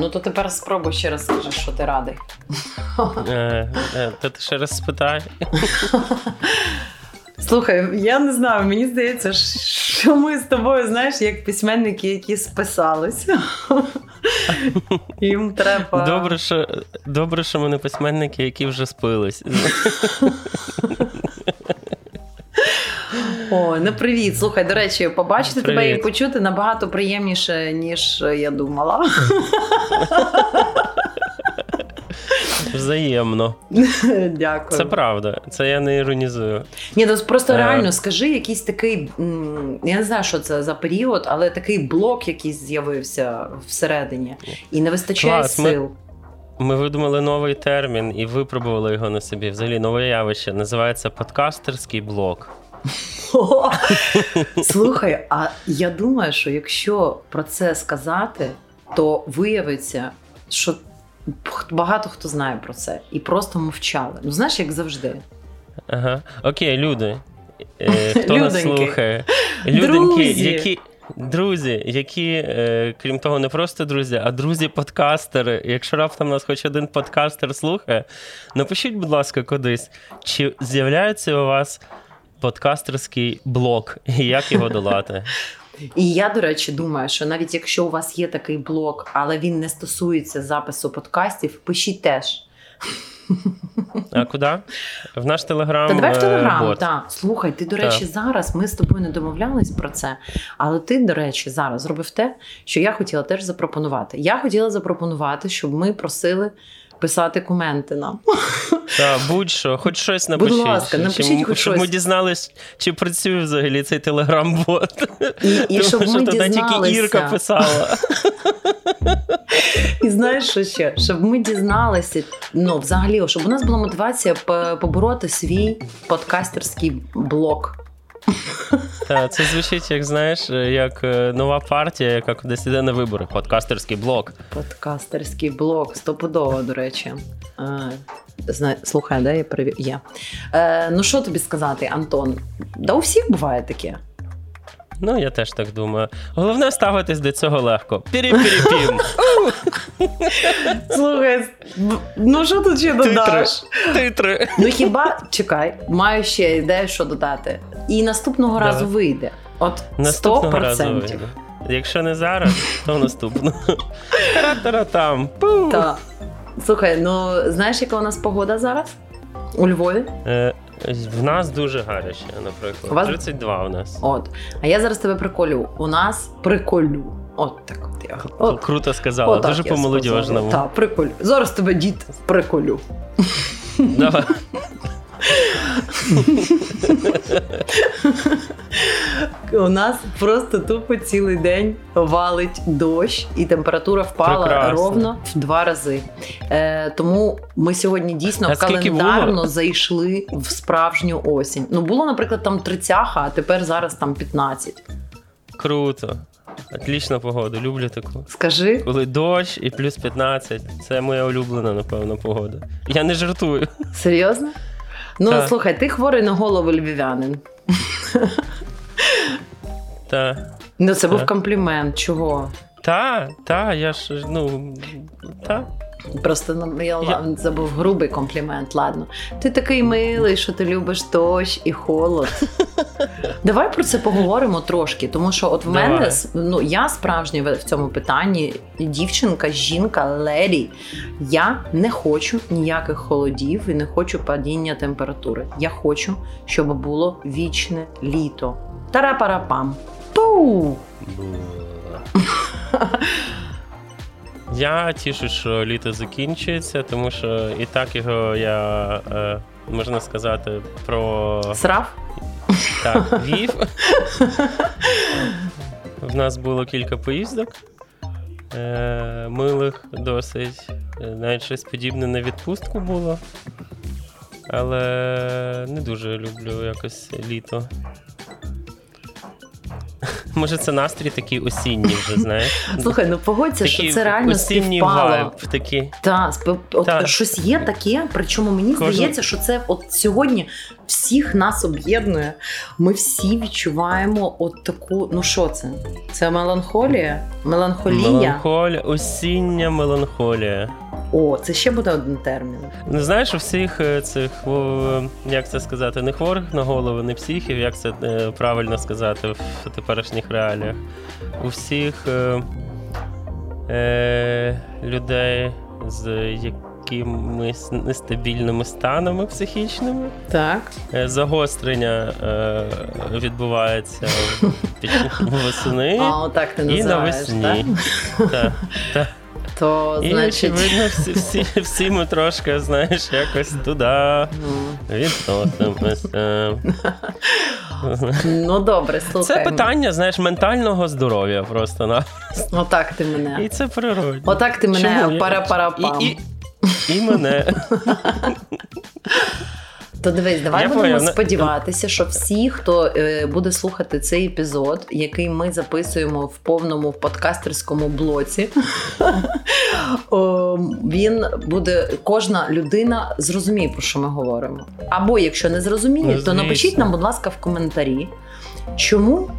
Ну то тепер спробуй ще раз скажи, що ти радий. Е, е, Та ти ще раз спитай. Слухай, я не знаю, мені здається, що ми з тобою, знаєш, як письменники, які списалися. Їм треба. Добре, що добре, що ми не письменники, які вже спились. О, ну привіт. Слухай, до речі, побачити Привіт. тебе і почути набагато приємніше, ніж я думала. Взаємно. Дякую. Це правда. Це я не іронізую. Ні, ну просто Е. реально скажи якийсь такий, я не знаю, що це за період, але такий блок якийсь з'явився всередині, і не вистачає Клас, ми- сил. Ми видумали новий термін і випробували його на собі. Взагалі нове явище називається подкастерський блок. Слухай, а я думаю, що якщо про це сказати, то виявиться, що багато хто знає про це і просто мовчали. Ну знаєш, як завжди. Ага. Окей, люди. Е, хто нас слухає? Людоньки, Друзі. які. Друзі, які, е, крім того, не просто друзі, а друзі-подкастери. Якщо раптом нас хоч один подкастер слухає, напишіть, будь ласка, кудись, чи з'являється у вас подкастерський блок, і як його долати? І я, до речі, думаю, що навіть якщо у вас є такий блог, але він не стосується запису подкастів, пишіть теж. А куди? В наш телеграм. Та давай в е, телеграм. Так, слухай, ти, до Так. речі, зараз ми з тобою не домовлялись про це. Але ти, до речі, зараз зробив те, що я хотіла теж запропонувати. Я хотіла запропонувати, щоб ми просили писати коменти нам. Та, будь-що, хоч щось напишіть. ласка, напишіть хоч щоб ми дізнались, чи працює взагалі цей телеграм-бот. І, і щоб що ми тоді тільки. Ірка писала. І знаєш, що ще? Щоб ми дізналися, ну, взагалі, щоб у нас була мотивація побороти свій подкастерський блок. Та, це звучить, як знаєш, як е, нова партія, яка кудись іде на вибори. Подкастерський блок. Подкастерський блок, стопудово, до речі. Е, зна- Слухай, да, я перевір. Є. Е, ну, що тобі сказати, Антон? Да у всіх буває таке. Ну, я теж так думаю. Головне ставитись до цього легко. Пірі-пірі-пім. Слухай, ну що тут ще Титри. додаш? Титри. Ну хіба чекай, маю ще ідею, що додати. І наступного разу вийде. От 100%. Наступного разу вийде. Якщо не зараз, то наступного. Тара-тара-там. Пу. Та. Слухай, ну знаєш, яка у нас погода зараз? У Львові? Е, В нас дуже гаряче, У наприклад. вас- 32 у нас. От. А я зараз тебе приколю. У нас приколю. От так от я. От, Круто сказала, отак дуже по-молодіжному. Так, приколю. Зараз тебе дід приколю. Давай. У нас просто тупо цілий день валить дощ, і температура впала Прекрасно. ровно в два рази. Е, тому ми сьогодні дійсно А календарно було? зайшли в справжню осінь. Ну було, наприклад, там 30, а тепер зараз там 15. Круто. Отлічна погода, люблю таку. Скажи, Коли дощ і плюс 15. Це моя улюблена, напевно, погода. Я не жартую. серйозно? Ну Та. слухай, ти хворий на голову львів'янин. Та, Ну це був комплімент. Чого? та, та, я ж, ну, та. Просто ну, я, Я- це був грубий комплімент. Ладно, ти такий милий, що ти любиш дощ і холод. Давай про це поговоримо трошки, тому що от в Давай. мене ну я справжня в в цьому питанні дівчинка, жінка, леді. Я не хочу ніяких холодів і не хочу падіння температури. Я хочу, щоб було вічне літо. Тарапарапам. Пу! Я тішу, що літо закінчується, тому що і так його я, е, можна сказати, про Срав? так, вів. В нас було кілька поїздок. Е, милих досить. Е, Навіть щось подібне на відпустку було. Але не дуже люблю якось літо. Може, це настрій такий осінній вже, знаєш? Слухай, ну погодься, Такий що це реально осінній співпало. вайб, такий. Та, спи- от Та. щось є таке, причому мені Кожен- здається, що це от сьогодні всіх нас об'єднує. Ми всі відчуваємо от таку. Ну що це? Це меланхолія? Меланхолія? Меланхолія, осіння меланхолія. О, це ще буде один термін. Ну, знаєш, у всіх е, цих, як це сказати, не хворих на голову, не психів, як це е, правильно сказати в теперішніх реаліях. У всіх е, е, людей з якимись нестабільними станами психічними. Так. Е, Загострення е, відбувається під восени А, отак ти і називаєш, навесні. так? Так, так. То, І значить, очевидно, всі, всі, всі ми трошки, знаєш, якось туди ну, відносимося. ну добре, слухай. Це питання, знаєш, ментального здоров'я просто на Отак ти мене. і це природно. Отак ти мене пара-пара-пам. І, і, і мене. То дивись, давай Я будемо поняв. Сподіватися, що всі, хто е, буде слухати цей епізод, який ми записуємо в повному подкастерському блоці, він буде, кожна людина зрозуміє, про що ми говоримо. Або якщо не зрозуміє, то напишіть нам, будь ласка, в коментарі, чому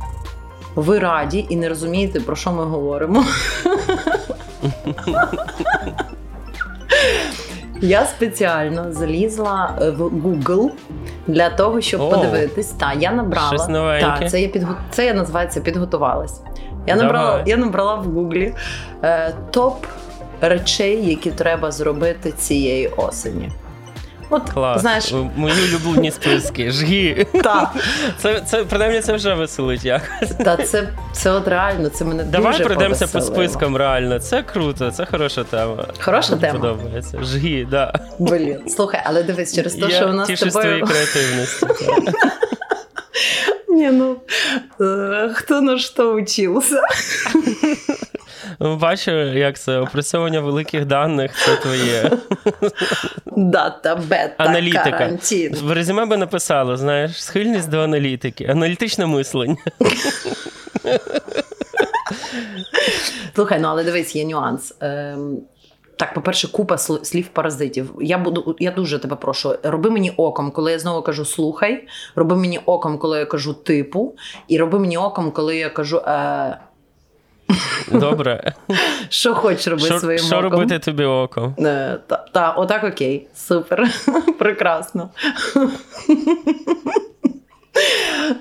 ви раді і не розумієте, про що ми говоримо. Я спеціально залізла е, в Google для того, щоб О, подивитись. Та я набрала щось новеньке. Та, це я підго... це я називається підготувалась. Я Давай. набрала, я набрала в Гуглі е, топ речей, які треба зробити цієї осені. От Клас. знаєш, Мої улюблені списки. Жги. та, Це, це, принаймні, це вже веселить якось. та це, це от реально, це мене Давай дуже пройдемося по спискам реально. Це круто, це хороша тема. Хороша Мені тема? Подобається. Жги, да. Блін, слухай, але дивись, через те, що у нас з тішусь тобою... креативності. так. Ні, ну, е, хто на що учився? Бачу, як це опрацьовування великих даних це твоє. Дата, бета, Аналітика. карантин. В резюме би написало, знаєш, схильність до аналітики, аналітичне мислення. Слухай, ну але дивись, є нюанс. Ем, так, по-перше, купа слів паразитів. Я буду, я дуже тебе прошу, роби мені оком, коли я знову кажу слухай, роби мені оком, коли я кажу типу, і роби мені оком, коли я кажу е, Добре. що хочеш роби Що, своїм що оком. робити тобі оком? Е, та, та, отак окей, супер, прекрасно.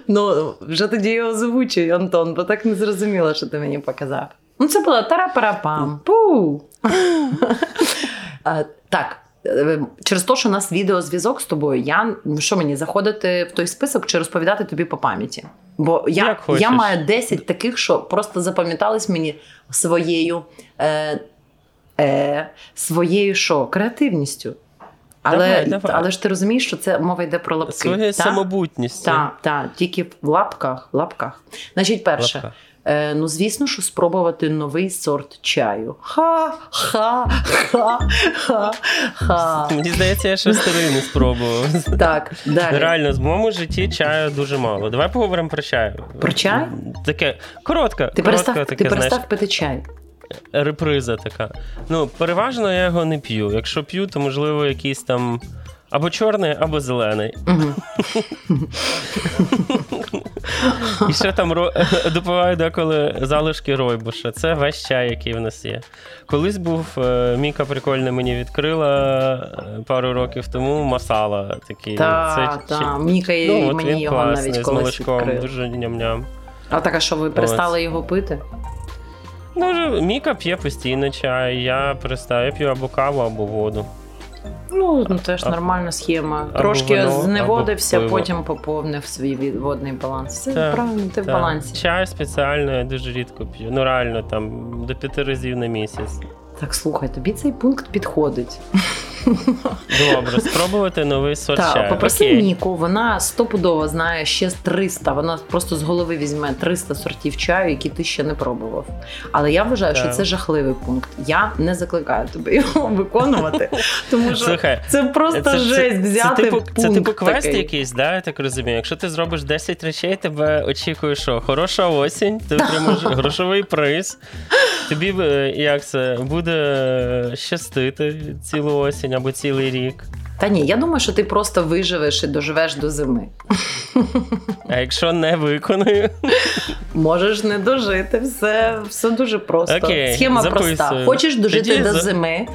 ну, вже тоді я озвучую, Антон, бо так не зрозуміло, що ти мені показав. Ну, це було тара-пара-пам. Пу. Е, Так. Е, Через те, що у нас відеозв'язок з тобою, я що мені заходити в той список чи розповідати тобі по пам'яті? Бо я, Як я маю 10 таких, що просто запам'ятались мені своєю е, е, своєю що? Креативністю. Але, Давай, давай. але ж ти розумієш, що це мова йде про лапки. Своєю та? самобутністю. Так, так, тільки в лапках. лапках. Значить, перше, Лапка. Е, ну, звісно, що спробувати новий сорт чаю. Ха, ха, ха, ха, ха. Мені здається, я ще старий не спробував. Так, далі. Реально, в моєму житті чаю дуже мало. Давай поговоримо про чай. Про чай? Таке коротка, Ти перестав, таке, ти перестав знаєш, пити чай. реприза така. Ну, переважно я його не п'ю. Якщо п'ю, то можливо якийсь там. Або чорний, або зелений. І ще там допиваю деколи залишки ройбуша. Це весь чай, який в нас є. Колись був е, Міка прикольно мені відкрила е, пару років тому масала такий. Так, Це чи- Міка Ну, от мені він його класний, навіть з молочком, відкрив. дуже ням-ням. А так, а що ви перестали його пити? Ну, Міка п'є постійно чай, я перестаю, я п'ю або каву, або воду. Ну, ну теж А- нормальна схема. або Трошки вино, зневодився, або пиво. потім поповнив свій водний баланс. Це та, правильно, ти в балансі. Чай спеціально я дуже рідко п'ю. Ну реально, там до п'яти разів на місяць. Так, слухай, тобі цей пункт підходить. Добре, спробувати новий сорт Так, чаю. попроси Окей. Ніку, вона стопудово знає ще з 300, вона просто з голови візьме 300 сортів чаю, які ти ще не пробував. Але я вважаю, що це жахливий пункт. Я не закликаю тебе його виконувати, тому що Слухай, це просто жесть взяти це, типу, пункт це типу квест такий. якийсь, да, я так розумію. Якщо ти зробиш 10 речей, тебе очікує, що хороша осінь, ти отримаєш грошовий приз. Тобі е, як це буде щастити цілу осінь або цілий рік. Та ні, я думаю, що ти просто виживеш і доживеш до зими. А якщо не виконую, Можеш не дожити, все, все дуже просто. Окей, Схема записую. проста. Хочеш дожити Тоді до за- зими.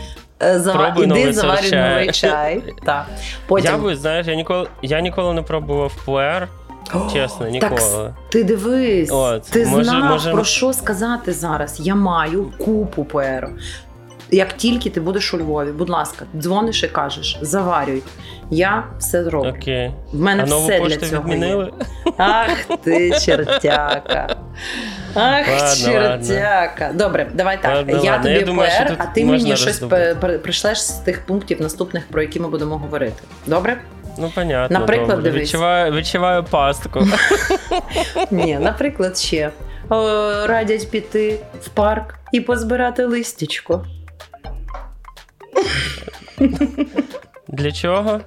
е, Зава... Іди заварюй новий чай. Так. Потім я би, знаєш, я ніколи, я ніколи не пробував пуер. Чесно, Так, ніколи. ти дивись, От, ти може- знав може- про що сказати зараз. Я маю купу пуеру. Як тільки ти будеш у Львові, будь ласка, дзвониш і кажеш, заварюй. Я все зроблю. Окей. В мене А нову все для цього відмінили? є. Ах ти, чертяка. Ах, Ладно, чертяка. Добре, давай так. Ладно, я ладно. тобі Я думаю, що а ти мені щось роздобути. прийшлеш з тих пунктів наступних, про які ми будемо говорити. Добре? Ну, понятно. Наприклад, добре. дивись. Відчуваю, відчуваю пастку. Ні, наприклад, ще радять піти в парк і позбирати листячко. Для чого?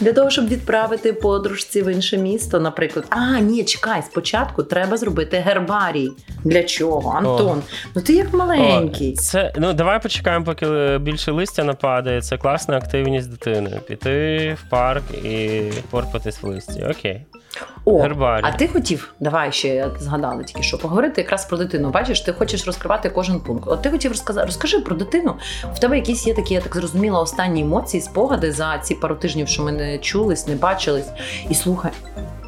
Для того, щоб відправити подружці в інше місто, наприклад. А, ні, чекай, спочатку треба зробити гербарій. Для чого? Антон, ну ти як маленький. О, це, ну, давай почекаємо, поки е, більше листя нападає. Це класна активність дитини. Піти в парк і порпатись в листі. Окей. О, гербарій. а ти хотів, давай ще я згадала тільки що, поговорити якраз про дитину. Бачиш, ти хочеш розкривати кожен пункт. От ти хотів розказати, розкажи про дитину. В тебе якісь є такі, я так зрозуміла, останні емоції, спогади за ці пару тижнів, що ми не чулись, не бачились. І слухай.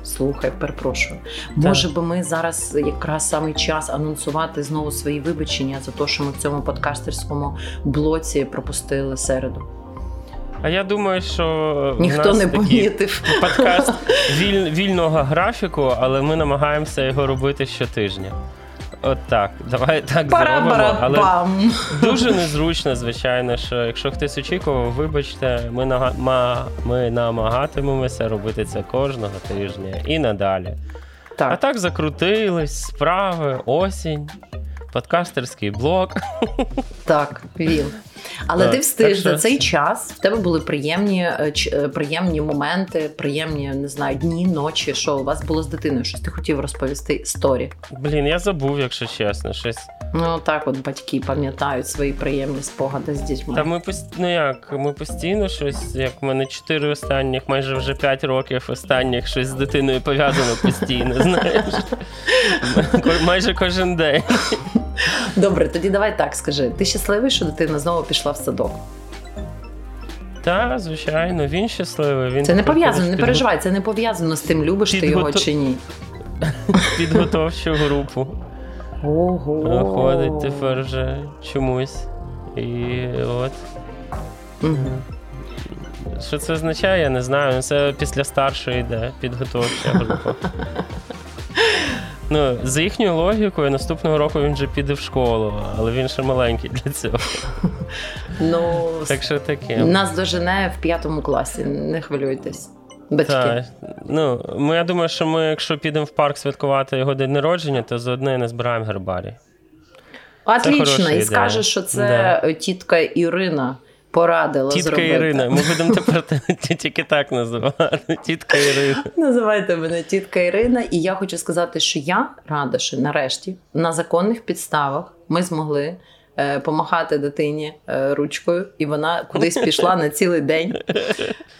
Слухай, перепрошую. Може би ми зараз якраз саме час анонсувати знову свої вибачення за те, що ми в цьому подкастерському блоці пропустили середу. А я думаю, що Ніхто нас не помітив. подкаст віль, вільного графіку, але ми намагаємося його робити щотижня. От так. Давай так зробимо. Але дуже незручно, звичайно, що якщо хтось очікував, вибачте, ми, нага... ма... ми намагатимемося робити це кожного тижня і надалі. А Так. так закрутились, справи, осінь, подкастерський блог. Так, він. Але Так, ти встиг за цей це- час. В тебе були приємні, е, е, приємні моменти, приємні не знаю, дні, ночі. Що у вас було з дитиною? Щось ти хотів розповісти сторі. Блін, я забув, якщо чесно, щось. Ну так, от батьки пам'ятають свої приємні спогади з дітьми. Та ми ну як, ми постійно щось, як в мене чотири останніх, майже вже п'ять років останніх щось з дитиною пов'язано постійно, знаєш. Майже кожен день. Добре, тоді давай так скажи. Ти щасливий, що дитина знову пішла в садок? Та, звичайно, він щасливий. Він Це не пов'язано, не переживай, це не пов'язано з тим, любиш ти його чи ні. Підготовчу групу. Ого. Ходить тепер вже чомусь. І от. Мгм. Що це означає, я не знаю. Ну, Це після старшої йде підготовча група. Ну, за їхньою логікою, наступного року він вже піде в школу, але він ще маленький для цього. Ну, Так що таке. нас дожене в п'ятому класі, не хвилюйтесь. Батьки. Так. Ну, ми, я думаю, що ми, якщо підемо в парк святкувати його день народження, то заодно і не збираємо гербарі. Отлично, і скажеш, що це е, тітка Ірина порадила Тітка зробити. Ірина. Ми будемо тепер тільки так називати. Тітка Ірина. Називайте мене тітка Ірина, і я хочу сказати, що я рада, що нарешті на законних підставах ми змогли. е, Помахати дитині е, ручкою, і вона кудись пішла на цілий день.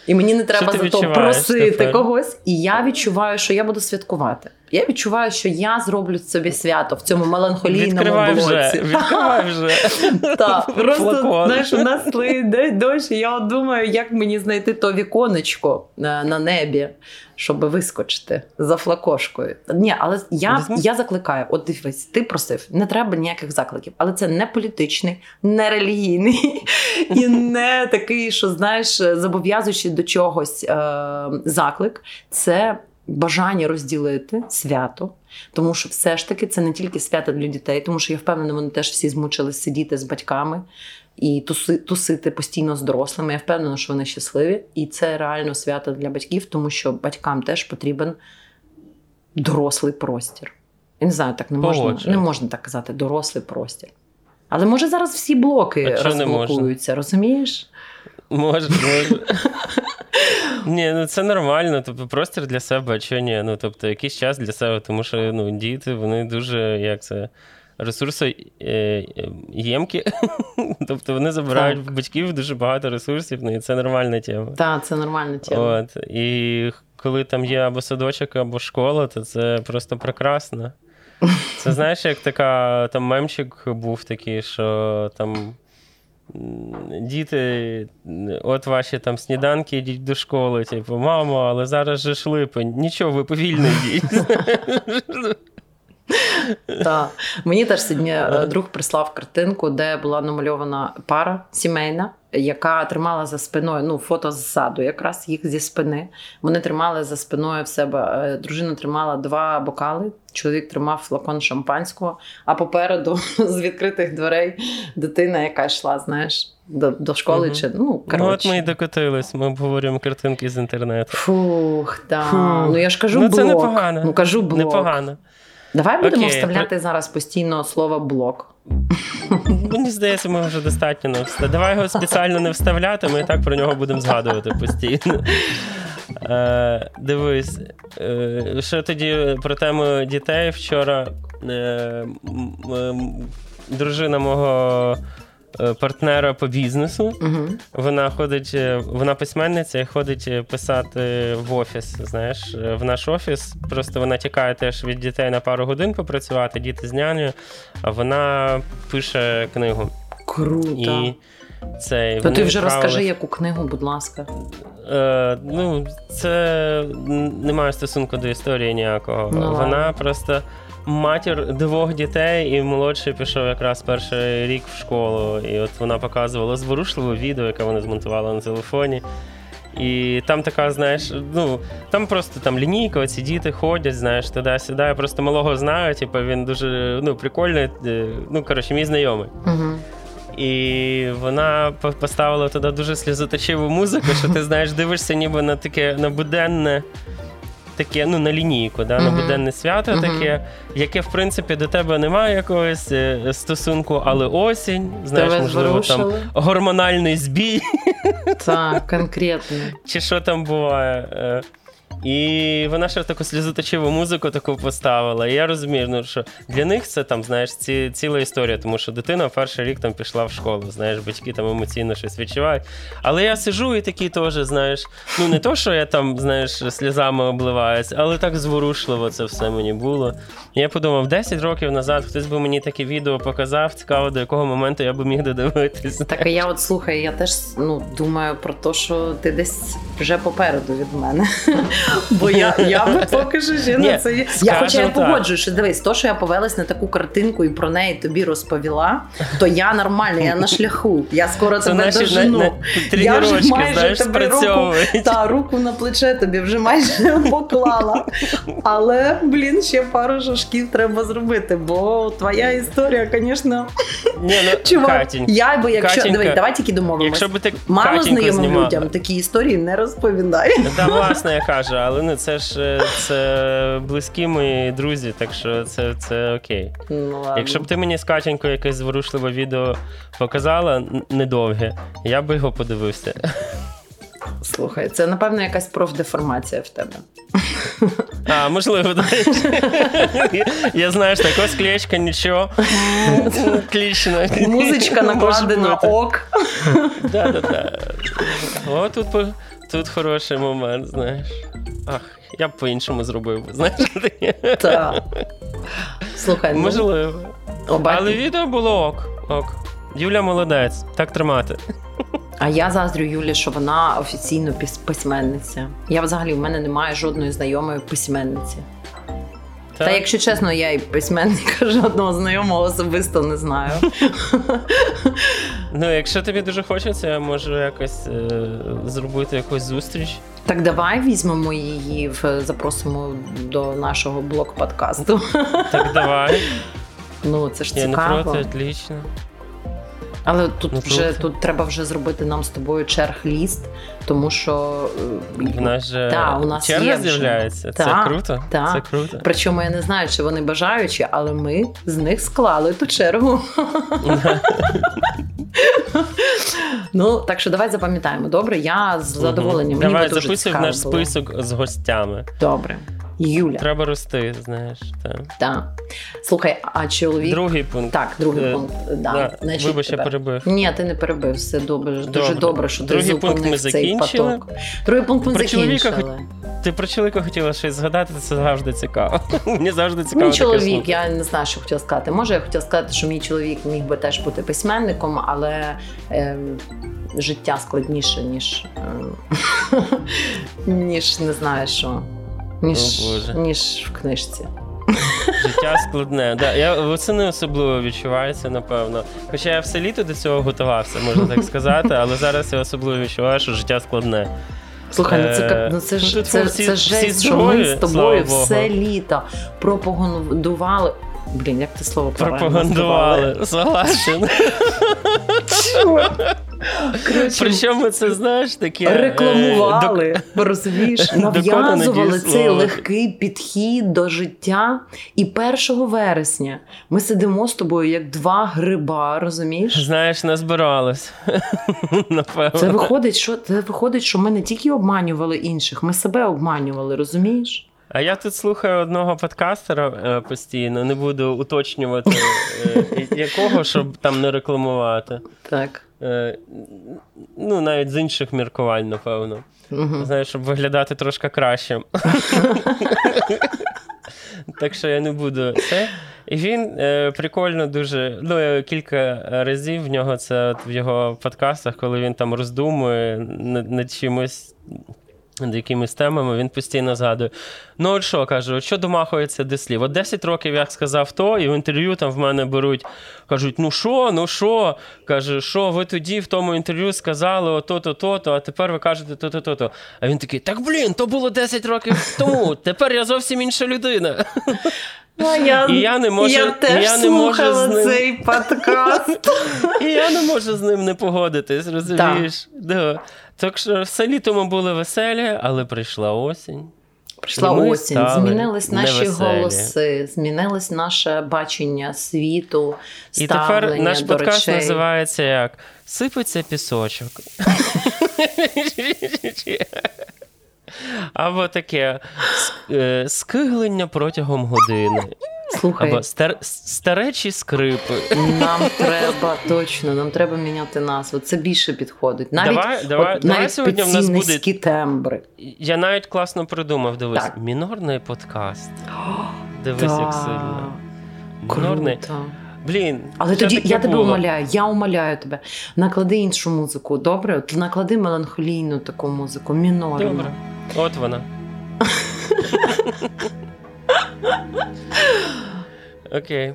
І мені не треба за то просити тепер? когось. І я відчуваю, що я буду святкувати. Я відчуваю, що я зроблю собі свято в цьому меланхолійному Відкривай блоці. вже. Відкривай вже. Так, просто знаєш, у нас йде дощ, і я от думаю, як мені знайти то віконечко на, на небі, щоб вискочити за флакошкою. Ні, але я, я закликаю: от дивись, ти просив, не треба ніяких закликів, але це не політичний, не релігійний і не такий, що знаєш, зобов'язуючи до чогось е, заклик. Це бажання розділити свято, тому що все ж таки це не тільки свято для дітей, тому що я впевнена, вони теж всі змучились сидіти з батьками і туси, тусити постійно з дорослими. Я впевнена, що вони щасливі, і це реально свято для батьків, тому що батькам теж потрібен дорослий простір. Я не знаю, так не можна, не можна так казати, дорослий простір. Але може зараз всі блоки розблокуються, розумієш? Може, може. Ні, ну це нормально. Тобто простір для себе, а що ні? Ну, тобто, якийсь час для себе, тому що ну, діти, вони дуже як це. Ресурси е, тобто вони забирають в батьків дуже багато ресурсів, ну і це нормальна тема. Так, це нормальна тема. От. І коли там є або садочок, або школа, то це просто прекрасно. Це знаєш, як така там мемчик був такий, що там діти, от ваші там сніданки йдіть до школи, типу, мамо, але зараз же ж липень. Нічого, ви повільно йдіть. Так. Мені теж сьогодні е, друг прислав картинку, де була намальована пара сімейна, яка тримала за спиною ну, фото з саду, якраз їх зі спини. Вони тримали за спиною в себе. Е, дружина тримала два бокали, чоловік тримав флакон шампанського, а попереду з відкритих дверей дитина, яка йшла, знаєш. До до школи угу. чи ну коротше. Ну, от ми і докотились, ми обговорюємо картинки з інтернету. Фух, так. Ну я ж кажу, ну, блок. це непогано. Ну кажу блок. Непогано. Давай будемо Окей. вставляти зараз постійно слово блок. Мені здається, ми вже достатньо не вставляти. Давай його спеціально не вставляти, ми і так про нього будемо згадувати постійно. Е, Дивись, е, що тоді про тему дітей вчора е, дружина мого. Е, партнера по бізнесу. Угу. Вона ходить, е, вона письменниця і ходить е, писати в офіс. Знаєш, в наш офіс. Просто вона тікає теж від дітей на пару годин попрацювати, діти з нянею, а вона пише книгу. Круто. І це, То ти вже відправили... розкажи, яку книгу, будь ласка. Е, Ну, це не має стосунку до історії ніякого. Ну, Вона просто матір двох дітей, і молодший пішов якраз перший рік в школу. І от вона показувала зворушливе відео, яке вона змонтувала на телефоні. І там така, знаєш, ну там просто там лінійка, оці діти ходять, знаєш, туди-сюди. Я просто малого знаю, типу він дуже ну, прикольний. Е, ну, коротше, мій знайомий. Угу. І вона поставила туди дуже сльозоточиву музику, що ти знаєш, дивишся ніби на таке на буденне таке, ну, на лінійку, да, на буденне свято таке, яке, в принципі, до тебе немає якогось е, стосунку, але осінь, знаєш, тебе можливо, там гормональний збій. Так, конкретно. Чи що там буває? І вона ще таку сльозоточиву музику таку поставила. І я розумію, ну, що для них це там, знаєш, ці, ціла історія, тому що дитина перший рік там пішла в школу, знаєш, батьки там емоційно щось відчувають. Але я сижу і такий теж, знаєш, ну не то, що я там, знаєш, сльозами обливаюсь, але так зворушливо це все мені було. І я подумав, 10 років назад хтось би мені таке відео показав, цікаво, до якого моменту я би міг додивитися. Так, я от слухаю, я теж ну, думаю про те, що ти десь вже попереду від мене. Бо я я би поки що ще на це. Я хоча я погоджую, що дивись, то, що я повелась на таку картинку і про неї тобі розповіла, то я нормально, я на шляху. Я скоро це тебе дожену. Я вже майже знаєш, тобі руку, та, руку на плече тобі вже майже поклала. Але, блін, ще пару шашків треба зробити, бо твоя історія, звісно. Ну, Чувак, я би, якщо Катінька, дивись, давай тільки домовимося. Якщо ти Мало знайомим людям такі історії не розповідай. Та власне я кажу, але ну це ж е, це близькі мої друзі, так що це це окей. Ну, Якщо б ти мені з Катінькою якесь зворушливе відео показала, недовге, я би його подивився. Слухай, це напевно якась профдеформація в тебе. А, можливо, до Я знаю, що така склеєчка, нічого. Клічно. Музичка накладена ок. Да-да-да. О, тут Тут хороший момент, знаєш. Ах, я б по-іншому зробив, знаєш. Так. Слухай, ну... Можливо. Оба... Але відео було ок. ок. Юля молодець, так тримати. А я заздрю Юлі, що вона офіційно письменниця. Я взагалі в мене немає жодної знайомої письменниці. Так. Та якщо чесно, я і письменника жодного знайомого особисто не знаю. Ну, якщо тобі дуже хочеться, я можу якось е, зробити якусь зустріч. Так давай візьмемо її, в, запросимо до нашого блок-подкасту. Так давай. Ну, це ж Я не цікаво. проти, отлично. Але тут Ну, вже тут треба вже зробити нам з тобою черг-ліст, тому що е, В нас же Та, у нас черга з'являється. Це Та, круто. та. Це круто. Причому я не знаю, чи вони бажаючі, але ми з них склали ту чергу. ну так що давай запам'ятаємо. Добре, я з задоволенням. Давай записуй в наш список з гостями. Добре. Юля, Треба рости, знаєш. Та. так. Слухай, а чоловік. Другий пункт. Так, другий Е, пункт. Да. Да. Вибач, я перебив. Ні, ти не перебив, все добре. Дуже Добре. добре, що ти Другий пункт ми закінчили. поток. Другий пункт ми Про чоловіка. Ти про чоловіка хотіла щось згадати, це завжди цікаво. Мені завжди цікаво. Мій чоловік, я не знаю, що хотіла сказати. Може, я хотіла сказати, що мій чоловік міг би теж бути письменником, але е, життя складніше, ніж, е, ніж не знаю що. Ніж, ніж в книжці. Життя складне. Да, я восени особливо відчувається, напевно. Хоча я все літо до цього готувався, можна так сказати, але зараз я особливо відчуваю, що життя складне. Слухай, ну це, Е, ну це ну, ж це, це, всі- це жесть, що ми з тобою все літо пропагандували. Блін, як ти слово Пропагандували. Согласен. Причому це знаєш таке. е, Рекламували, розумієш, нав'язували цей легкий підхід до життя. І 1 вересня ми сидимо з тобою як два гриба, розумієш? Знаєш, назбиралось. Напевно. Це виходить, що це виходить, що ми не тільки обманювали інших, ми себе обманювали, розумієш? А я тут слухаю одного подкастера е, постійно, не буду уточнювати, е, якого, щоб там не рекламувати. Так. Е, Ну, навіть з інших міркувань, напевно. Угу. Знаєш, щоб виглядати трошки краще. Так що я не буду це. І він е, прикольно дуже. Ну, кілька разів в нього це от в його подкастах, коли він там роздумує над, над чимось. Над якимись темами він постійно згадує. Ну, от що каже, от що домахується до слів? От 10 років як сказав то, і в інтерв'ю там в мене беруть, кажуть: ну що, ну що? Каже, що ви тоді в тому інтерв'ю сказали ото-то, то-то, а тепер ви кажете то-то, то-то. А він такий: так блін, то було 10 років тому. Тепер я зовсім інша людина. я, І я не можу- я теж я не можу з ним. цей подкаст. І я не можу з ним не погодитись, розумієш? Да. Так що все літо ми були веселі, але прийшла осінь. Прийшла осінь, змінились наші невеселі. голоси, змінилось наше бачення світу, І тепер наш до подкаст речей. називається як Сипеться пісочок. Або таке е, скиглення протягом години. Слухай, Або стар- старечі скрипи. нам треба точно, нам треба міняти назву. Це більше підходить. Навіть, Давай- давай- от, давай навіть сьогодні в нас буде- тембри. Я навіть класно придумав, дивись, Так. мінорний подкаст. Дивись, як сильно. Мінорний. Круто. Блін. Але тоді я тебе було? умоляю, я умоляю тебе. Наклади іншу музику, добре? От наклади меланхолійну таку музику, мінорну. Добре. От вона. Окей.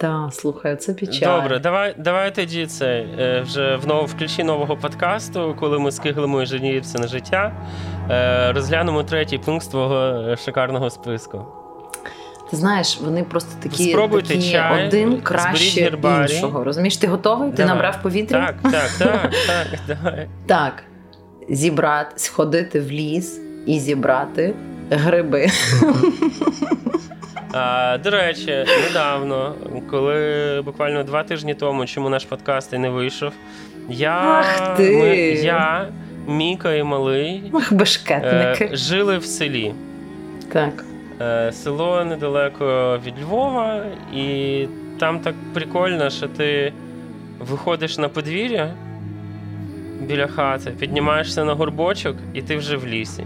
Так, слухай, це печаль. Добре, давай, давай тоді це е, вже в нов, ключі нового подкасту, коли ми скиглимо і жаліємося на життя. Е, розглянемо третій пункт з твого е, шикарного списку. Ти знаєш, вони просто такі, Спробуйте такі чай, один краще іншого. Розумієш, ти готовий? Ти набрав повітря? Так, так, так, так, давай. Так. Зібрати, сходити в ліс і зібрати гриби. А, до речі, недавно, коли буквально два тижні тому, чому наш подкаст і не вийшов, я, Ах ти! Ми, я Міка і малий Ах, е, жили в селі. Так. Е, село недалеко від Львова, і там так прикольно, що ти виходиш на подвір'я біля хати, піднімаєшся на горбочок, і ти вже в лісі.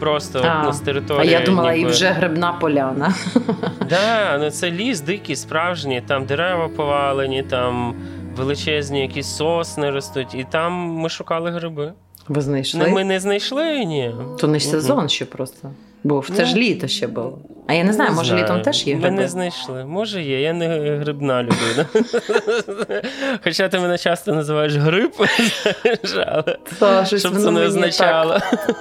Просто А, ну, з А я думала, і вже грибна поляна. Да, ну це ліс дикий, справжній, там дерева повалені, там величезні якісь сосни ростуть, і там ми шукали гриби. Ви знайшли? Ну, ми не знайшли ні. То не сезон ще просто. Був. Це Ну, ж літо ще було. А я не знаю, може літом теж є Ми гриби? не знайшли. Може є, я не грибна людина. Хоча ти мене часто називаєш гриб, але щоб це не означало.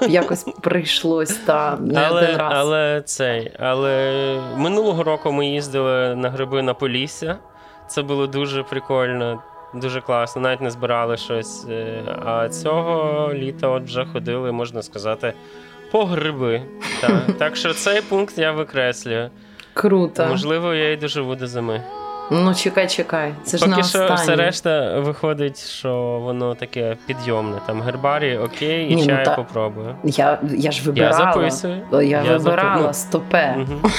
якось прийшлось та не Але, один раз. але цей, але минулого року ми їздили на гриби на Полісся. Це було дуже прикольно, дуже класно. Навіть не збирали щось. Е, А цього літа от вже ходили, можна сказати, по гриби. Так, так що цей пункт я викреслюю. Круто. Можливо, я й доживу до зими. Ну чекай, чекай. Це ж Поки не що все решта виходить, що воно таке підйомне. Там гербарі, окей, і Ні, ну та- попробую. Я, я ж Я вибирала. записую. Я, Я вибирала ну. стопе. Мгм.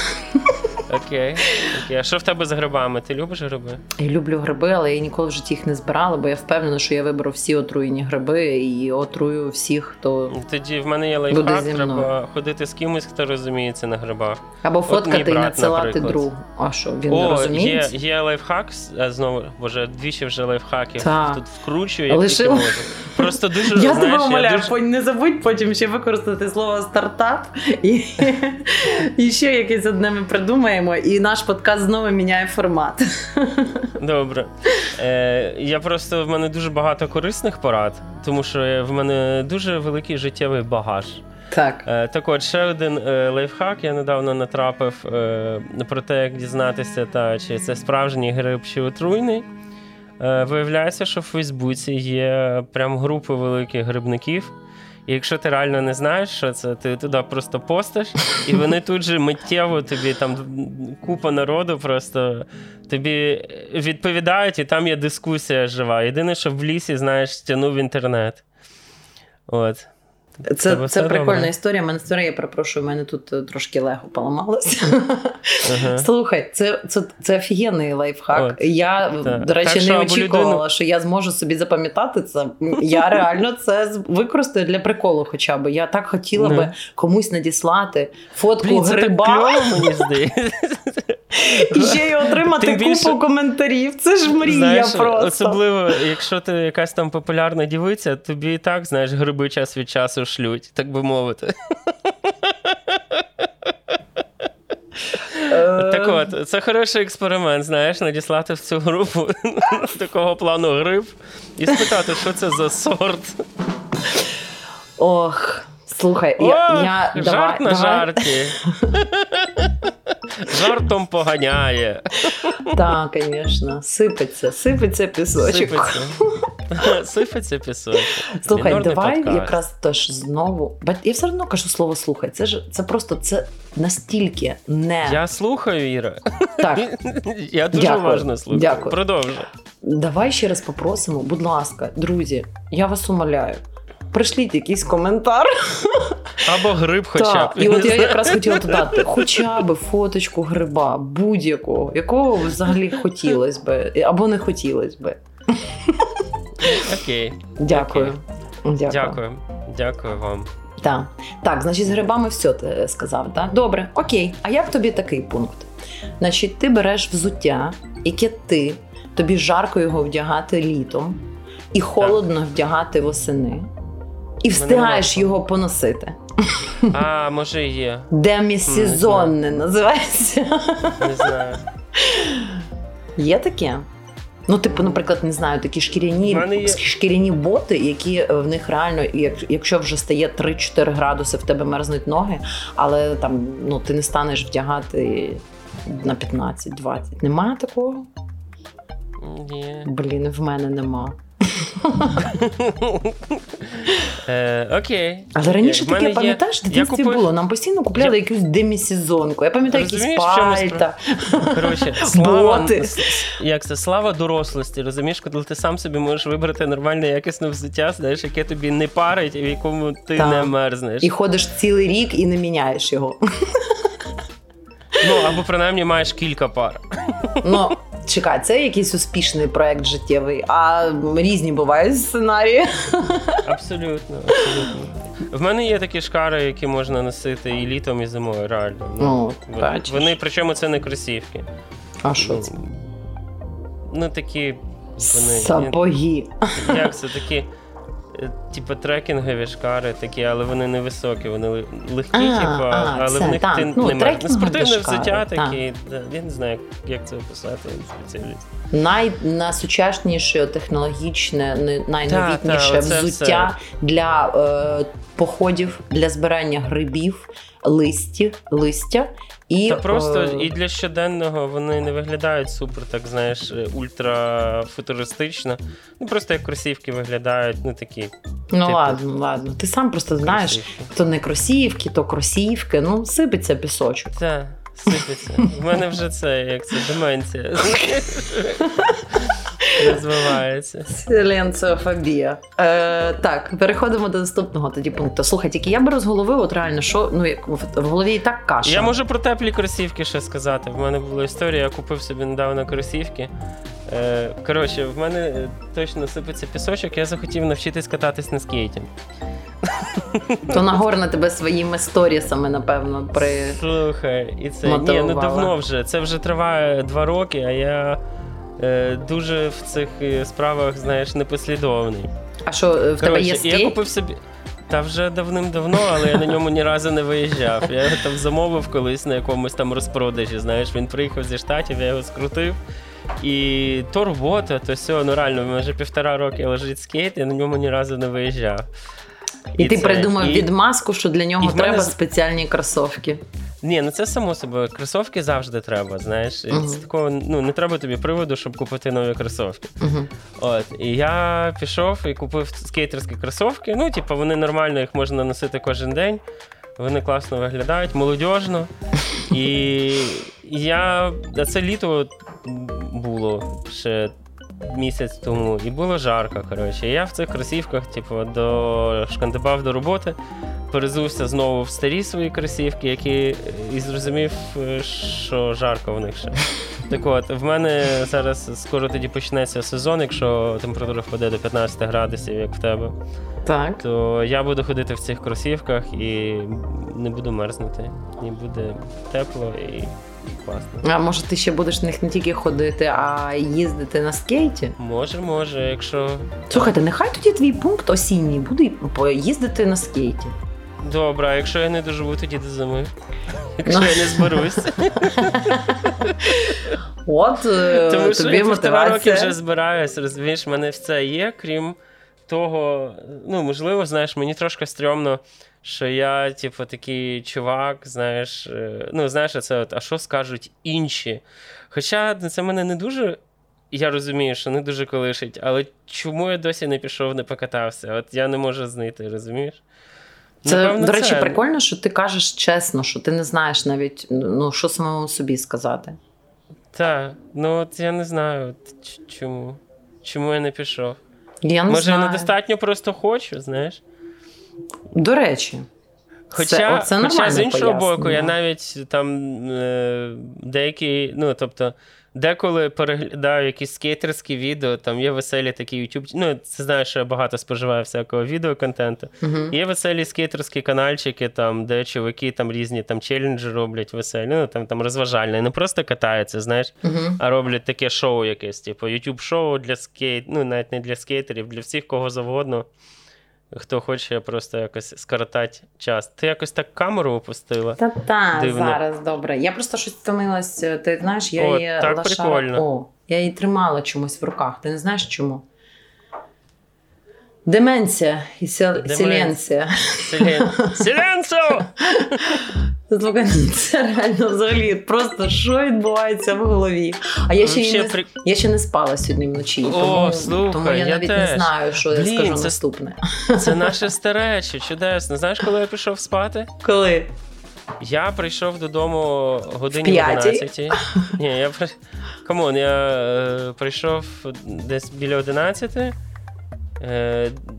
Окей. Окей. А що в тебе з грибами? Ти любиш гриби? Я люблю гриби, але я ніколи в житті їх не збирала, бо я впевнена, що я виберу всі отруєні гриби і отрую всіх, хто Тоді в мене є лайфхак, треба ходити з кимось, хто розуміється на грибах. або фоткати і брат, надсилати наприклад. другу. А що він не О, є, є лайфхак, знову, боже, двічі вже лайфхаків Так. тут вкручую, як тільки можу. Просто дуже, Я тебе умоляю, дуже... не забудь потім ще використати слово стартап і, і ще якесь одне ми придумаємо, і наш подкаст знову міняє формат. Добре. Е, я просто в мене дуже багато корисних порад, тому що в мене дуже великий життєвий багаж. Так. Е, так от, ще один е, лайфхак. Я недавно натрапив е, про те, як дізнатися, та, чи це справжній гриб чи отруйний. Виявляється, що в Фейсбуці є прям групи великих грибників. І якщо ти реально не знаєш, що це, ти туди просто постиш, і вони тут же миттєво тобі там купа народу просто тобі відповідають, і там є дискусія жива. Єдине, що в лісі, знаєш, стягнув інтернет. От. Це, це прикольна добре? історія. Мене історія, я перепрошую, у мене тут е, трошки лего поламалося. Ага. Слухай, це, це, це офігенний лайфхак. От. Я, Так. до речі, Так не очікувала, людину- що я зможу собі запам'ятати це. Я реально це використаю для приколу, хоча б. Я так хотіла Ну. би комусь надіслати фотку Блін, це так гриба кльово, мені здається. і ще й отримати більше- купу коментарів. Це ж мрія Знаєш, просто. Особливо, якщо ти якась там популярна дівиця, тобі і так, знаєш, гриби час від часу шлють, так би мовити. Е, Так от, це хороший експеримент, знаєш, надіслати в цю групу такого плану гриб і спитати, що це за сорт. Ох, слухай, О, я, я жарт давай, на давай. жарті. Жартом поганяє. Так, звісно, сипеться, сипеться пісочок. Сипеться. Сипеться пісок. Слухай, Мінорний давай подкаст. якраз теж знову. Я все одно кажу слово слухай. Це ж це просто це настільки не Я слухаю, Іра. так. Я дуже Дякую. уважно слухаю. Дякую. Продовжуй. Давай ще раз попросимо, будь ласка, друзі, я вас умоляю. Пришліть якийсь коментар. Або гриб хоча Так, б. і от я якраз хотіла додати хоча б фоточку гриба, будь-якого, якого взагалі хотілося би, або не хотілося би. Окей. Дякую. Дякую. Дякую. Дякую вам. Так. так, значить, з грибами все ти сказав. Так? Добре, окей. А як тобі такий пункт? Значить, ти береш взуття, яке ти, тобі жарко його вдягати літом, і холодно вдягати восени, і встигаєш його поносити. А, може і є. Демісезонне називається. Не знаю. Є таке? Ну, типу, наприклад, не знаю, такі шкіряні, є- шкіряні боти, які е, в них реально, як- якщо вже стає 3-4 градуси, в тебе мерзнуть ноги, але там ну, ти не станеш вдягати на 15-20. Немає такого? Ні. Блін, в мене нема. Е, окей. Але раніше таке, пам'ятаєш, в дитинстві було. Нам постійно купляли якусь демісезонку. Я пам'ятаю, якісь пальта. Коротше, слава, як це, слава дорослості, розумієш, коли ти сам собі можеш вибрати нормальне якісне взуття, знаєш, яке тобі не парить і в якому ти не мерзнеш. І ходиш цілий рік і не міняєш його. Ну, або принаймні маєш кілька пар. Ну, чекай, це якийсь успішний проект життєвий, а різні бувають сценарії. Абсолютно, абсолютно. В мене є такі шкари, які можна носити і літом, і зимою, реально. Ну, вони, бачиш. вони, причому це не кросівки. А що це? Ну, такі. Вони, Сапоги. Як це такі? Типу, трекінгові шкари такі, але вони не високі, вони легкі, А, типу, а, але це, в них так. ти Ну, не мерз- спортивне взуття такі. Я не знаю, як це описати, спеціаліст. Най, найсучасніше, технологічне, не- найновітніше та, оце взуття для е, походів, для збирання грибів, листі, листя. І, Та просто е, і для щоденного вони не виглядають супер, так знаєш, ультрафутуристично. Ну просто як кросівки виглядають, ну такі. Ну типу, ладно, ладно. Ти сам просто знаєш, кросівки. то не кросівки, то кросівки. Ну, сипеться пісочок. Та, сипеться. У мене вже це, як це, деменція. Розвивається. Силенціофобія. Е, так, переходимо до наступного тоді пункту. Слухай, тільки я беру з голови, от реально, що ну як в в голові і так каша. Я можу про теплі кросівки ще сказати. В мене була історія, я купив собі недавно кросівки. Е, Коротше, в мене е, точно сипеться пісочок, я захотів навчитись кататись на скейті. То нагорна тебе своїми сторісами, напевно, при Слухай, і це ні, ну давно вже. Це вже триває два роки, а я дуже в цих е, справах, знаєш, непослідовний. а що е, в тебе є Коротше, я купив собі. Та вже давним-давно, але я на ньому ні разу не виїжджав. Я його там замовив колись на якомусь там розпродажі. Знаєш, він приїхав зі штатів, я його скрутив. І то робота, то все, ну реально, майже півтора роки лежить скейт, я на ньому ні разу не виїжджав. І, ти це, придумав і- відмазку, що для нього мене треба з- спеціальні кросовки. Ні, ну це само собою. Кросовки завжди треба, знаєш. І Мгм. Це такого, ну не треба тобі приводу, щоб купити нові кросовки. Угу. От, і я пішов і купив скейтерські кросовки. Ну, типу, вони нормально, їх можна носити кожен день. Вони класно виглядають, молодіжно. І я це літо було ще місяць тому, і було жарко. Коротше. Я в цих кросівках, типу, дошкандибав до роботи, перезувся знову в старі свої кросівки, які і зрозумів, е, що жарко в них ще. Так от, в мене зараз скоро тоді почнеться сезон, якщо температура впаде до 15 градусів, як в тебе, Так. то я буду ходити в цих кросівках і не буду мерзнути. І буде тепло і класно. А може ти ще будеш в них не тільки ходити, а їздити на скейті? Може, може, якщо. Слухайте, нехай тоді твій пункт осінній буде поїздити на скейті. Добре, а якщо я не доживу тоді до зими. Якщо Ну. я не зберусь. От е, Тому що тобі я півтора роки вже збираюсь, розумієш, в мене все є, крім того, ну, можливо, знаєш, мені трошки стрьомно, що я, типу, такий чувак, знаєш, е, ну, знаєш, це от, а що скажуть інші? Хоча це мене не дуже. Я розумію, що не дуже колишить, але чому я досі не пішов, не покатався? От я не можу знайти, розумієш? Це, Напевно, до речі, це. прикольно, що ти кажеш чесно, що ти не знаєш навіть ну, що самому собі сказати. Так, ну от я не знаю, от чому. Чому я не пішов? Я не Може, знаю. я недостатньо просто хочу, знаєш? До речі, Хоча, Це- оце хоча з іншого боку, я навіть там е, деякі, ну тобто, деколи переглядаю якісь скейтерські відео, там є веселі такі YouTube. Ну, це знаєш, що я багато споживаю всякого відеоконтенту. угу. Є веселі скейтерські канальчики, там, де чуваки там різні там челенджі роблять веселі, ну там, там розважальні. Не просто катаються, знаєш, Угу. а роблять таке шоу якесь, типу YouTube шоу для скейт, ну навіть не для скейтерів, для всіх кого завгодно. Хто хоче просто якось скоротати час. Ти якось так камеру опустила. Та та Дивно. зараз добре. Я просто щось втомилась. Ти знаєш, я О, її так лошара- прикольно. О, я її тримала чомусь в руках. Ти не знаєш чому? Деменція і сіленція. Селен... Це реально взагалі просто що відбувається в голові. А я ще, Вообще не, при- я ще не спала сьогодні вночі. О, тому, слухай, тому я, я навіть не знаю, що я скажу це- наступне. Це наше старече, чудесно. Знаєш, коли я пішов спати? Коли? Я прийшов додому годині В 11. Ні, я при... Come on, я е, прийшов десь біля 11. Е, по-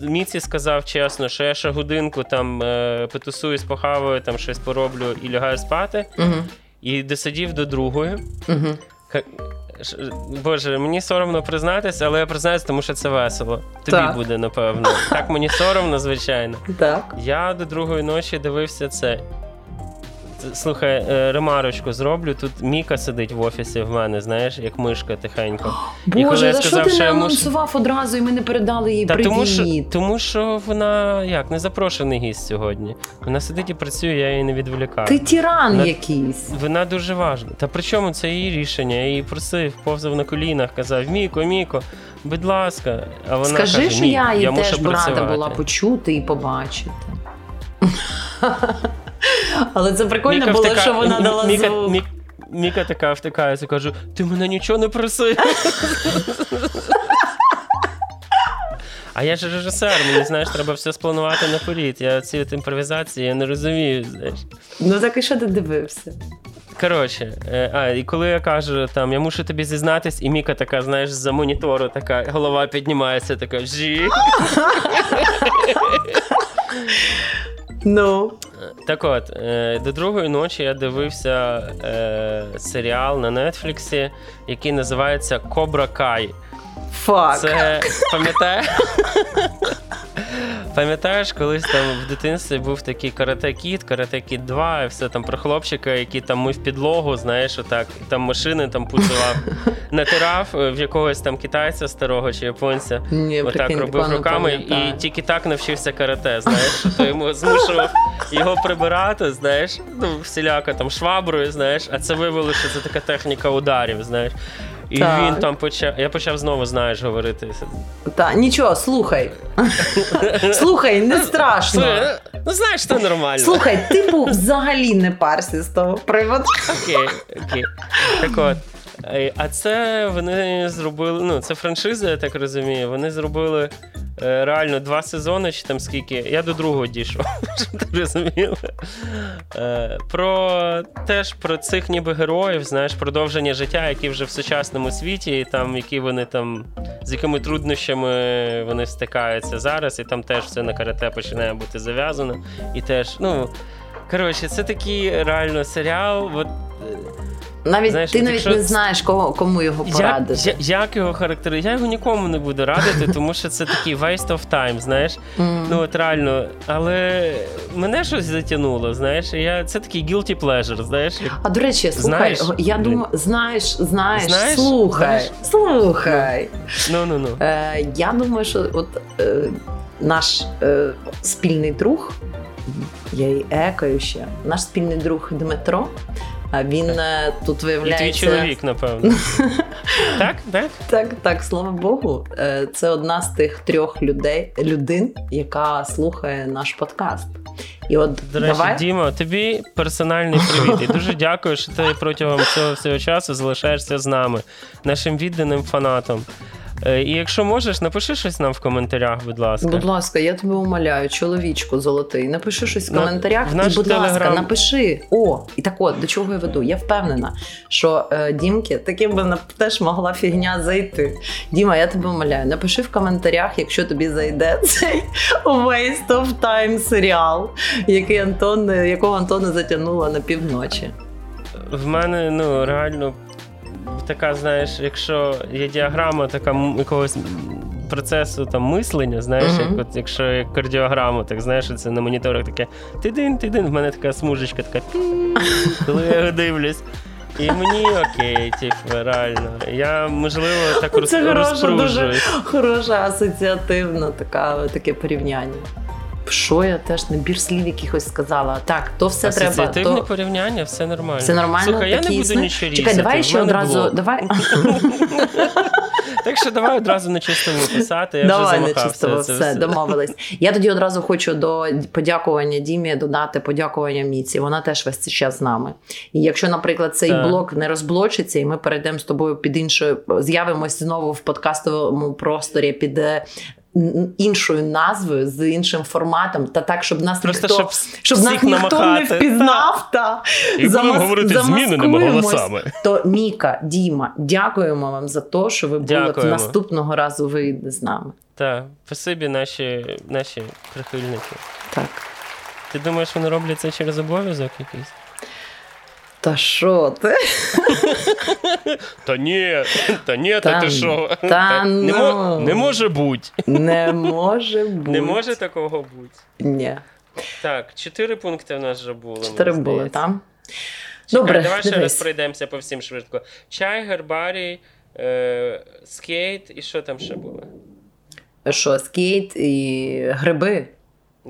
Міці сказав чесно, що я ще годинку там е, потусуюсь, похаваю, там щось пороблю і лягаю спати. Угу. І досидів до другої. Угу. Боже, мені соромно признатися, але я признаюсь, тому що це весело. Тобі Так. буде, напевно. Так мені соромно, звичайно. Так. Я до другої ночі дивився це. Слухай, е, ремарочку зроблю. Тут Міка сидить в офісі в мене, знаєш, як мишка тихенько. Боже, за що ти не анонсував одразу і ми не передали їй Та привіт? тому що, тому що вона як не запрошений гість сьогодні. Вона сидить і працює, я її не відволікаю. Ти вона, якийсь. Вона дуже важна. Та при чому це її рішення? Я її просив, повзав на колінах, казав: Міко, Міко, будь ласка. А вона Скажи, каже, що Ні, я її я теж мушу працювати. була почути і побачити. Але це прикольно Міка було, втика- що вона дала Міка, звук. Мік- Міка така втикається, кажу, ти мене нічого не просив. А я ж режисер, мені знаєш, треба все спланувати наперед. Я ці от імпровізації я не розумію. знаєш. Ну так і що ти дивився? Коротше, е, а, і коли я кажу, там, я мушу тобі зізнатись, і Міка така, знаєш, з-за монітору така, голова піднімається, така жі. Ну. Так от, е, до другої ночі я дивився е, серіал на Нетфліксі, який називається Cobra Kai. Fuck. Це пам'ятаєш? Пам'ятаєш, колись там в дитинстві був такий Karate Kid, Karate Kid 2, і все там про хлопчика, який там мив підлогу, знаєш, отак, і там машини там пуцував, натирав е, в якогось там китайця старого чи японця. Ні, Отак прикинь, робив руками і тільки так навчився карате, знаєш, що то йому змушував його прибирати, знаєш, ну, всіляко там шваброю, знаєш, а це виявилося, що це така техніка ударів, знаєш. І Так. він там почав. Я почав знову, знаєш, говорити. Та, нічого, слухай. слухай, не страшно. Ну знаєш, це нормально. Слухай, типу взагалі не парся з того приводу. Окей, окей. Так от. А це вони зробили. Ну, це франшиза, я так розумію. Вони зробили е, реально два сезони, чи там скільки. Я до другого дійшов, щоб ти розуміли. Е, Про теж про цих ніби героїв, знаєш, продовження життя, які вже в сучасному світі, і там, які вони там, з якими труднощами вони стикаються зараз, і там теж все на карате починає бути зав'язано. І теж, ну. Коротше, це такий реально серіал. От, е, Навіть Знаєш, ти навіть якщо не знаєш, кого, кому його порадити. я- як його характеризувати? Я його нікому не буду радити, тому що це такий waste of time, знаєш. Мгм. Ну от реально, але мене щось затягнуло, знаєш. Я, це такий guilty pleasure, знаєш. А до речі, слухай, Знаєш? я думаю, знаєш, знаєш, Знаєш? слухай, Знаєш? слухай. Ну ну ну. Е, я думаю, що от е, наш е, спільний друг, я її екаю ще, наш спільний друг Дмитро. А він е, тут І твій чоловік, напевно. так, так? Так, так, слава Богу. Е, Це одна з тих трьох людей, людин, яка слухає наш подкаст. І от До речі, давай. Діма, тобі персональний привіт. І дуже дякую, що ти протягом цього всього часу залишаєшся з нами, нашим відданим фанатом. Е, І якщо можеш, напиши щось нам в коментарях, будь ласка. Будь ласка, я тебе умоляю, чоловічку золотий, напиши щось в коментарях. в і, будь ласка, напиши. О, і так от, до чого я веду? Я впевнена, що е, Дімки таким би теж могла фігня зайти. Діма, я тебе умоляю, напиши в коментарях, якщо тобі зайде цей Waste of Time серіал, який Антон, якого Антона затягнула на півночі. В мене ну реально така, знаєш, якщо є діаграма така якогось процесу там мислення, знаєш, Мгм. як от якщо як кардіограму, так знаєш, це на моніторах таке тидин, тидин, в мене така смужечка, така коли я його дивлюсь. І мені окей, типу, реально. Я можливо так роз, Це хороша, дуже хороша асоціативна така, таке порівняння. Що я теж набір слів якихось сказала. Так, то все треба. Асоціативне То... порівняння, все нормально. Все нормально. Слухай, я не буду нічого Чекай, різати, давай ще одразу. Давай, Так що давай одразу на чистому писати. Я давай вже не замахався. чисто це все, домовились. Я тоді одразу хочу до подякування Дімі додати подякування Міці. Вона теж весь цей час з нами. І якщо, наприклад, цей Так. блок не розблочиться, і ми перейдемо з тобою під іншою, з'явимось знову в подкастовому просторі під. Іншою назвою з іншим форматом, та так, щоб нас Просто ніхто, щоб щоб нас ніхто не впізнав, та І будемо замас- говорити зміненими голосами. То Міка, Діма, дякуємо вам за те, що ви були наступного разу вийде з нами. Так, спасибі наші, наші прихильники. Так. Ти думаєш, вони роблять це через обов'язок якийсь? Та що ти? Та ні, та ні, та, Та- ти що? та не, ну. не може бути. Не може бути. Не може такого бути. Ні. Так, чотири пункти в нас вже було. Чотири мені були там. Добре, давай ще раз пройдемося по всім швидко. Чай, гербарій, е, скейт і що там ще було? Що, скейт і гриби?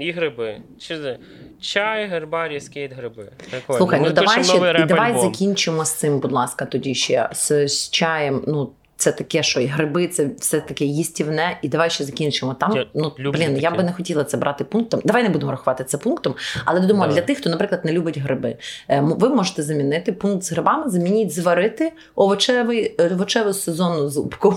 І гриби. Чи? Чай, гербарій, скейт, гриби. Прикольно. Слухай, Ми ну давай ще давай закінчимо з цим, будь ласка, тоді ще з, з чаєм. Ну, це таке, що і гриби, це все таке їстівне. І давай ще закінчимо. Там, Я ну блін, я би не хотіла це брати пунктом. Давай не будемо рахувати це пунктом. Але думаю, Давай. для тих, хто, наприклад, не любить гриби, е, ви можете замінити пункт з грибами, замініть зварити овочевий, е, овочеву сезонну зубку.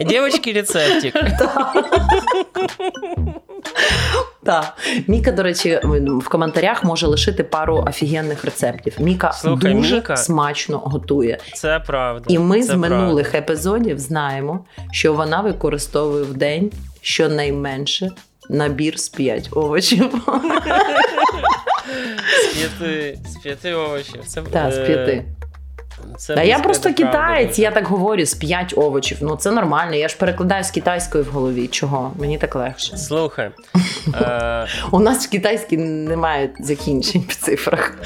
Дівочки, рецептик. Так. Міка, до речі, в коментарях може лишити пару офігенних рецептів. Міка Слухай, дуже Міка- смачно готує. Це правда. І ми це з минулих правда. епізодів знаємо, що вона використовує в день щонайменше набір з 5 овочів. З п'яти, з п'яти овочів. Це, Так, з е, п'яти. Це Та я просто китаєць, я так говорю, з 5 овочів. Ну це нормально. Я ж перекладаю з китайської в голові. Чого? Мені так легше. Слухай. Е, У нас в китайській немає закінчень в цифрах.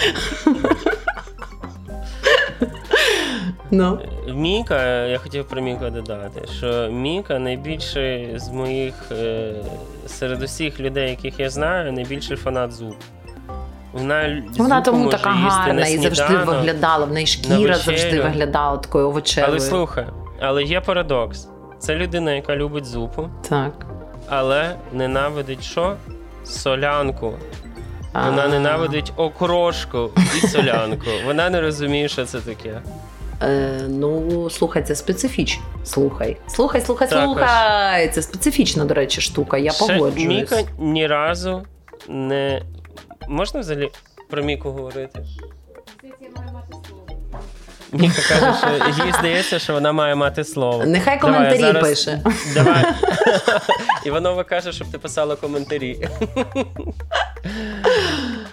Ну. Міка, я хотів про Міка додати, що Міка найбільший з моїх е, серед усіх людей, яких я знаю, найбільший фанат зуб. Вона, Вона тому така гарна і завжди виглядала. В неї шкіра завжди виглядала такою овочевою. Але слухай, але є парадокс. Це людина, яка любить зупу, Так. але ненавидить що? Солянку. Вона А, ненавидить окрошку і солянку. Вона не розуміє, що це таке. Е, ну, слухай, це специфічно. Слухай. Слухай, слухай, Також. слухай. Це специфічна, до речі, штука. Я погоджуюсь. Міка ні разу не. Можна взагалі про Міку говорити? Міка каже, що їй здається, що вона має мати слово. Нехай коментарі я зараз- пише. Давай. Іванова каже, щоб ти писала коментарі.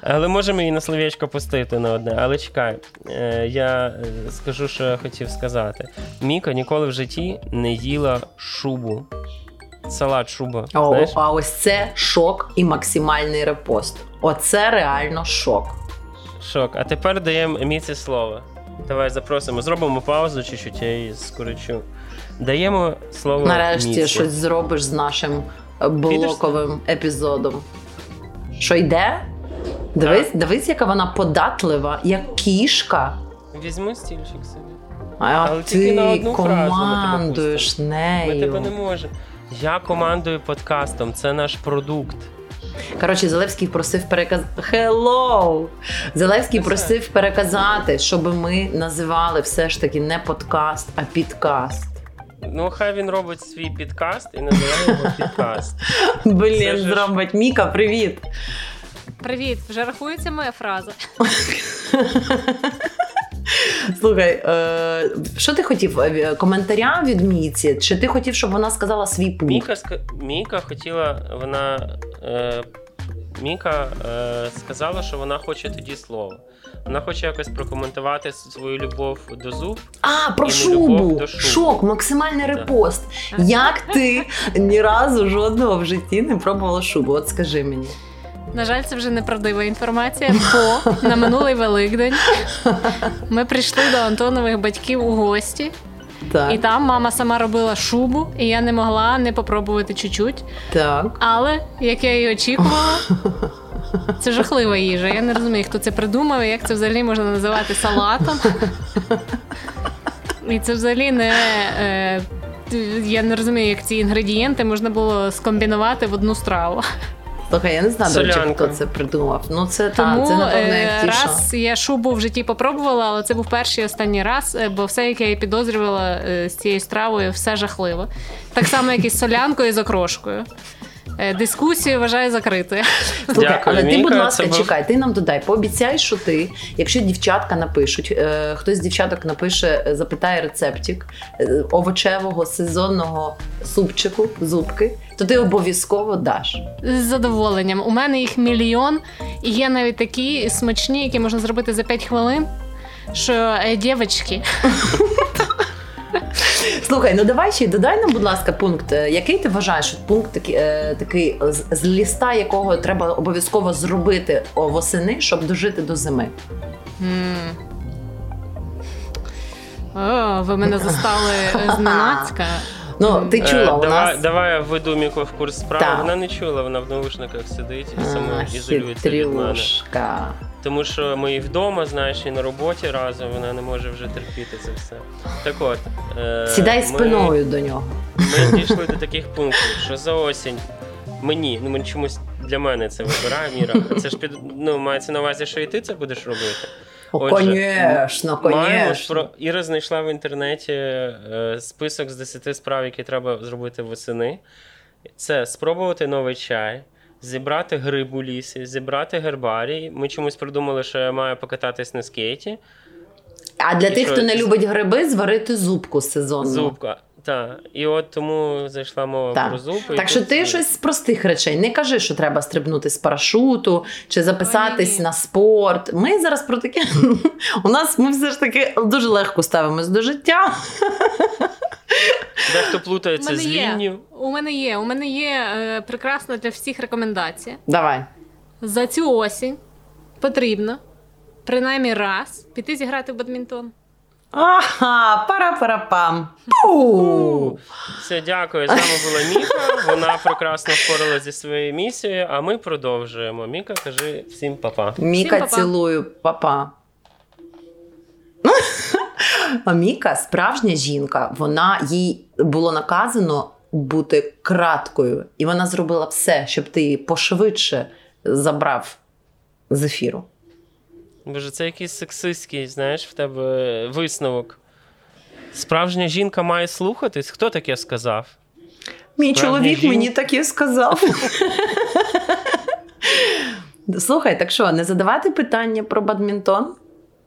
Але можемо її на словечко пустити на одне. Але чекай, е, я е, скажу, що я хотів сказати. Міка ніколи в житті не їла шубу. Салат шуба. О, знаєш? а ось це шок і максимальний репост. Оце реально шок. Шок. А тепер даємо Міці слово. Давай запросимо. Зробимо паузу чуть-чуть, я її скорочу. Даємо слово. Нарешті Міці. щось зробиш з нашим блоковим епізодом. Що йде? Дивись, дивись, яка вона податлива, як кішка. Візьми стільчик собі. А Але тільки на ти одну фразу ми тебе командуєш Ми тебе не можемо. Я командую подкастом, це наш продукт. Коротше, Зелевський просив переказати. Hello! Зелевський просив переказати, щоб ми називали все ж таки не подкаст, а підкаст. Ну, хай він робить свій підкаст і називає його підкаст. Блін, ж- зробить. Міка, привіт! Привіт, вже рахується моя фраза. Слухай, е, що ти хотів? Е, Коментаря від Міці? Чи ти хотів, щоб вона сказала свій пункт? Міка, Міка хотіла, вона. Е, Міка е, сказала, що вона хоче тоді слово. Вона хоче якось прокоментувати свою любов до зуб. А, про шубу. до. Шок, максимальний репост. Як ти ні разу жодного в житті не пробувала шубу? От скажи мені. На жаль, це вже неправдива інформація, бо на минулий Великдень ми прийшли до Антонових батьків у гості, Так, і там мама сама робила шубу, і я не могла не попробувати чуть-чуть. так. Але як я і очікувала, це жахлива їжа. Я не розумію, хто це придумав, і як це взагалі можна називати салатом. І це взагалі не. Е, я не розумію, як ці інгредієнти можна було скомбінувати в одну страву. Слухай, я не знаю, до речі, хто це придумав. Ну це Тому та, це напевно е, як ті, що. раз я шубу в житті попробувала, але це був перший і останній раз, е, бо все, яке я підозрювала е, з цією стравою, все жахливо. Так само, як і з солянкою і з окрошкою. Дискусію вважаю закритою. Дякую, але ти, будь ласка, був- чекай, ти нам додай, пообіцяй, що ти, якщо дівчатка напишуть, е, хтось з дівчаток напише, запитає рецептик е, овочевого сезонного супчику, зубки, то ти обов'язково даш. З задоволенням. У мене їх мільйон, і є навіть такі смачні, які можна зробити за 5 хвилин. Що е, дівчатки, Слухай, ну давай ще додай нам, будь ласка, пункт. Е, Який ти вважаєш от пункт такий, е, такий з, з ліста, якого треба обов'язково зробити восени, щоб дожити до зими? М. О, ви мене застали зненацька. Ну, ти Е, чула, у нас давай я введу Міку в курс справи. Вона не чула, вона в наушниках сидить і А, самоізолюється від мене. Тому що ми і вдома, знаєш, і на роботі разом, вона не може вже терпіти це все. Так от. Е, Сідай ми- спиною до нього. Ми дійшли до таких пунктів, що за осінь мені, ну мені чомусь для мене це вибирає Міра. Це ж під ну мається на увазі, що і ти це будеш робити. О, Отже, Конечно, конечно. про Іра знайшла в інтернеті е, список з 10 справ, які треба зробити восени. Це спробувати новий чай, зібрати гриб у лісі, зібрати гербарій. Ми чомусь придумали, що я маю покататись на скейті. А для І тих, що, хто не любить гриби, зварити зубку сезонну. Зубка. Так. І от тому зайшла мова Так. про зуб. Так що ти щось з простих речей. Не кажи, що треба стрибнути з парашуту чи записатись Ой. на спорт. Ми зараз про таке. У нас ми все ж таки дуже легко ставимось до життя. Дехто плутається з є. У мене є. У мене є е, прекрасна для всіх рекомендація. Давай. За цю осінь потрібно принаймні раз піти зіграти в бадмінтон. Ага, пара-пара-пам. Пу! Все, дякую. З нами була Міка. Вона прекрасно впоралася зі своєю місією, а ми продовжуємо. Міка, кажи всім па-па. Міка, па-па. цілую, папа. А Міка справжня жінка. Вона їй було наказано бути краткою, і вона зробила все, щоб ти її пошвидше забрав з ефіру. Боже, це якийсь сексистський, знаєш, в тебе висновок. Справжня жінка має слухатись. Хто таке сказав? Мій Справжня чоловік жінка. мені таке сказав. Слухай, так що, не задавати питання про бадмінтон?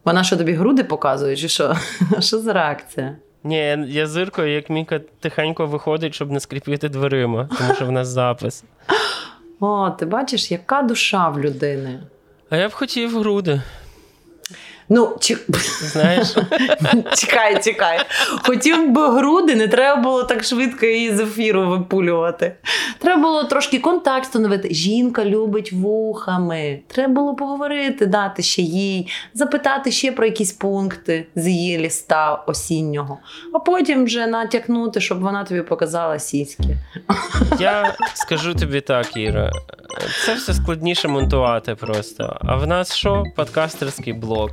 Вона що тобі груди показує, чи що? Що за реакція? Ні, я зиркою, як Міка тихенько виходить, щоб не скріпити дверима, тому що в нас запис. О, ти бачиш, яка душа в людини. А я б хотів груди. Ну, чи... Знаєш, чекай, чекай. Хотів би груди, не треба було так швидко її з ефіру випулювати. Треба було трошки контакт встановити. Жінка любить вухами. Треба було поговорити, дати ще їй, запитати ще про якісь пункти з її ліста осіннього, а потім вже натякнути, щоб вона тобі показала сіськи. я скажу тобі так, Іра. Це все складніше монтувати просто. А в нас що? Подкастерський блог.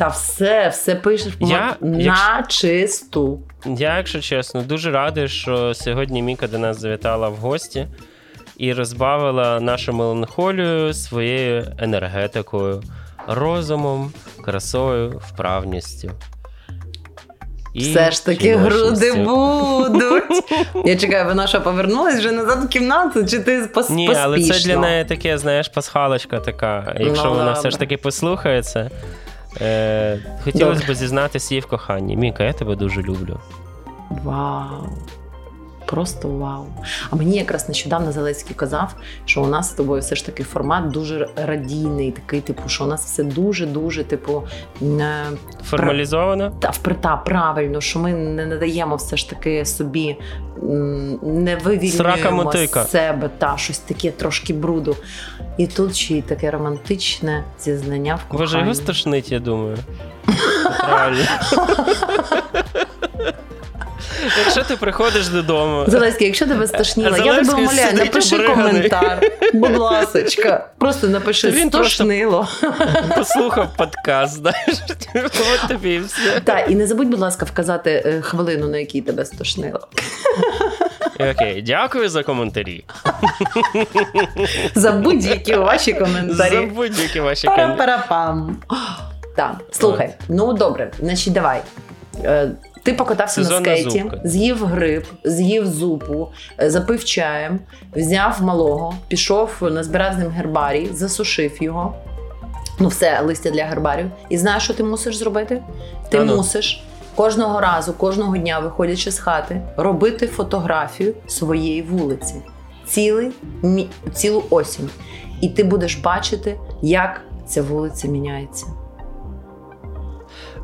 Та все, все пишеш Я- на якщо- чисту. Я, якщо чесно, дуже радий, що сьогодні Міка до нас завітала в гості і розбавила нашу меланхолію своєю енергетикою, розумом, красою, вправністю. І Все ж таки груди будуть. Я чекаю, вона що повернулась вже назад в кімнату, чи ти пос- Ні, поспішно? але це для неї таке, знаєш, пасхалочка така. Якщо Ну, вона все ж таки послухає це. Е, хотілося б зізнатися їй в коханні. Міка, я тебе дуже люблю. Вау. Просто вау. А мені якраз нещодавно Зеленський казав, що у нас з тобою все ж таки формат дуже радійний, такий, типу, що у нас все дуже-дуже, типу, не, Формалізовано? та, вприта правильно, що ми не надаємо все ж таки собі, не вивільнюємо з себе та щось таке трошки бруду. І тут ще й таке романтичне зізнання в Боже, його коханні. стошнить, я думаю. Реально. Якщо ти приходиш додому, Зеленський, якщо тебе стошніло, я тебе умоляю, напиши обриганий. коментар. Будь ласочка. Просто напиши він просто- стошнило. послухав подкаст, знаєш, от тобі і все. Так, і не забудь, будь ласка, вказати е, хвилину, на якій тебе стошнило. Окей, дякую за коментарі. За будь-які ваші коментарі. За будь-які ваші коментарі. Пара-пара-пам. Так, слухай, ну добре, значить, давай. Ти покатався Сезонна на скейті, зубка. з'їв гриб, з'їв зупу, запив чаєм, взяв малого, пішов, назбирав з ним гербарій, засушив його. Ну, все, листя для гербарів. І знаєш, що ти мусиш зробити? Ти А ну. мусиш кожного разу, кожного дня, виходячи з хати, робити фотографію своєї вулиці. Цілий, цілу осінь. І ти будеш бачити, як ця вулиця міняється.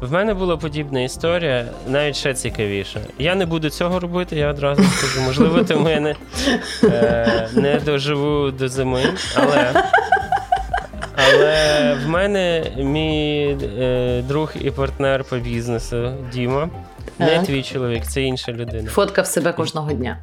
В мене була подібна історія, навіть ще цікавіша. Я не буду цього робити, я одразу скажу. Можливо, тому я не, е, не доживу до зими, але. Але в мене мій е, друг і партнер по бізнесу Діма. Не твій чоловік, це інша людина. Фоткав себе кожного дня.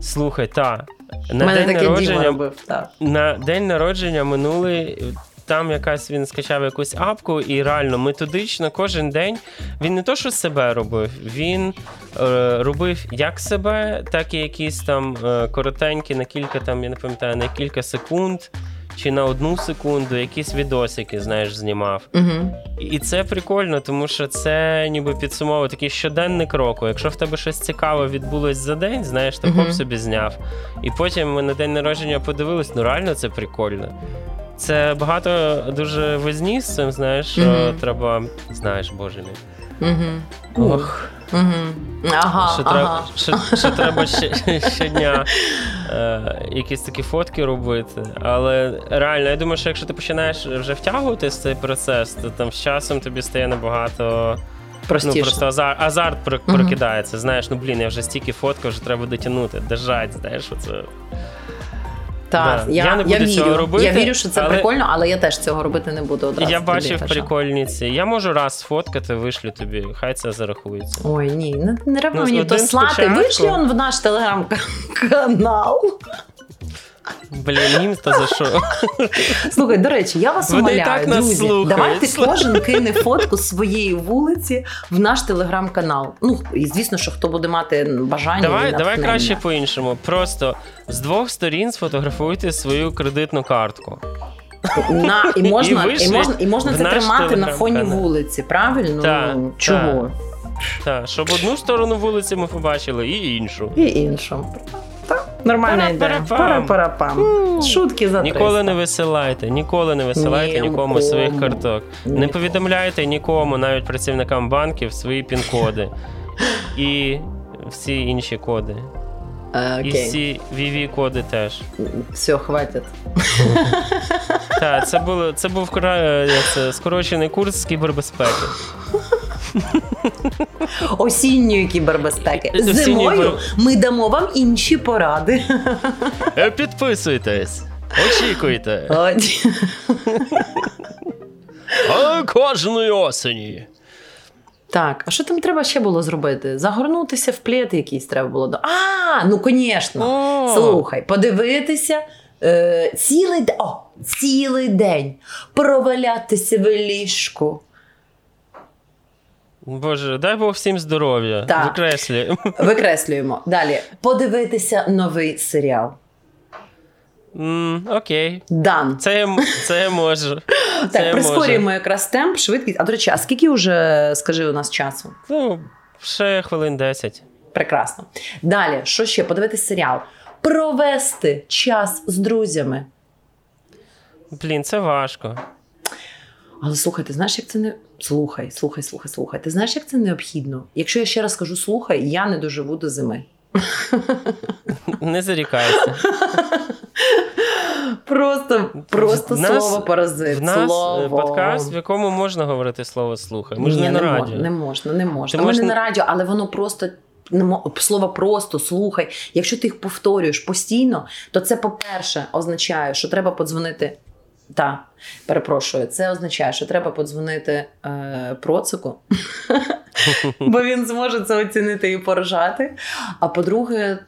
Слухай, та на мене день народження робив. Так. на день народження минулий. Там якась він скачав якусь апку, і реально методично кожен день він не то, що себе робив, він е, робив як себе, так і якісь там е, коротенькі на кілька там, я не пам'ятаю, на кілька секунд чи на одну секунду якісь відосики, знаєш, знімав. Угу. І це прикольно, тому що це ніби підсумовує такий щоденник року. Якщо в тебе щось цікаве відбулось за день, знаєш, ти Мгм. хоп собі зняв. І потім ми на день народження подивились, ну реально це прикольно. Це багато дуже возні з цим, знаєш, що Мгм. треба, знаєш, боже мій. Угу. Ох, Угу. Ага, що, ага. треба, що, що треба ще, щодня е, якісь такі фотки робити. Але реально, я думаю, що якщо ти починаєш вже втягуватись в цей процес, то там з часом тобі стає набагато. Простіше. Ну, просто азарт, азарт прокидається. Знаєш, ну блін, я вже стільки фоткав, вже треба дотягнути, держать, знаєш, оце. Так, Да. я, Я не буду вірю. цього робити, я вірю, що це але- прикольно, але я теж цього робити не буду одразу. я тобі бачив кажу. прикольниці. Я можу раз сфоткати, вишлю тобі, хай це зарахується. Ой, ні, не, треба Ну, мені то слати. Вийшли он в наш телеграм-канал. Блін, їм то за що? Слухай, до речі, я вас умоляю, так нас друзі, слухають. давайте кожен кине фотку своєї вулиці в наш телеграм-канал. Ну, і звісно, що хто буде мати бажання. Давай, давай краще по-іншому. Просто з двох сторін сфотографуйте свою кредитну картку. На, і, можна, І і, можна, і можна це тримати на фоні вулиці, правильно? Так, Ну, Чого? Так, щоб одну сторону вулиці ми побачили, і іншу. І іншим. Так, нормальна ідея. Пара-пара-пам. Шутки за Ніколи не висилайте, ніколи не висилайте Нікому. нікому своїх карток. Не повідомляйте нікому, навіть працівникам банків, свої пін-коди. І всі інші коди. Е, І всі VV-коди теж. все, хватить. Так, це було це був е, це, скорочений курс з кібербезпеки. Осінньої кібербезпеки. Зимою ми дамо вам інші поради. Е, Підписуйтесь, очікуйте. А кожної осені. Так, а що там треба ще було зробити? Загорнутися в плед якийсь треба було. до- А, ну звісно. Слухай, подивитися е, цілий. О, цілий день провалятися в ліжку. Боже, дай Бог всім здоров'я. Так. Викреслюємо. Викреслюємо. Далі. Подивитися новий серіал. М, Окей. Дан. Це це я можу. Так, я прискорюємо можу. якраз темп, швидкість. А до речі, а скільки вже, скажи, у нас часу? Ну, ще хвилин 10. Прекрасно. Далі, що ще? Подивитись серіал. Провести час з друзями. Блін, це важко. Але слухай, ти знаєш, як це не. Слухай, слухай, слухай, слухай. Ти знаєш, як це необхідно? Якщо я ще раз скажу слухай, я не доживу до зими. Не зарікайся. Просто, просто В нас- слово паразит. В нас е, слово. подкаст, в якому можна говорити слово слухай. Ми ж Ні, не на радіо. можна, не можна, не можна. Ти Ми можеш не не- на радіо, але воно просто. не Слово просто слухай. Якщо ти їх повторюєш постійно, то це, по-перше, означає, що треба подзвонити. Та, перепрошую, це означає, що треба подзвонити е, процику, бо він зможе це оцінити і поражати. А по-друге,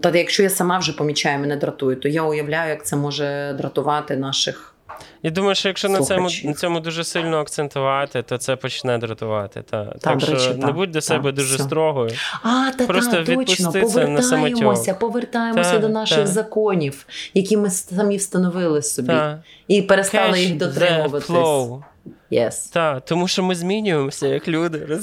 та якщо я сама вже помічаю, мене дратує, то я уявляю, як це може дратувати наших. Я думаю, що якщо на цьому, на цьому дуже сильно акцентувати, то це почне дратувати. Та. так до що речі, не будь до себе дуже все. строгою. А, та Просто та, точно, відпусти це на повертаємося, самотьок. повертаємося Та, до наших та. законів, які ми самі встановили собі, Та. і перестали Cash їх дотримуватись. Yes. Та, тому що ми змінюємося як люди.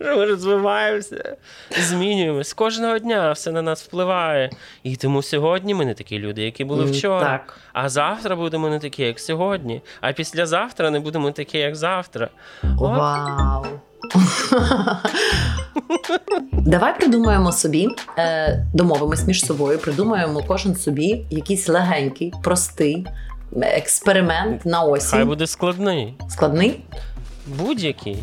Ми розвиваємося, змінюємося. Кожного дня все на нас впливає. І тому сьогодні ми не такі люди, які були вчора. Так. А завтра будемо не такі, як сьогодні. А післязавтра не будемо такі, як завтра. Вау. Давай придумаємо собі, е, домовимось між собою, придумаємо кожен собі якийсь легенький, простий експеримент на Хай осінь. буде складний. Складний? Будь-який.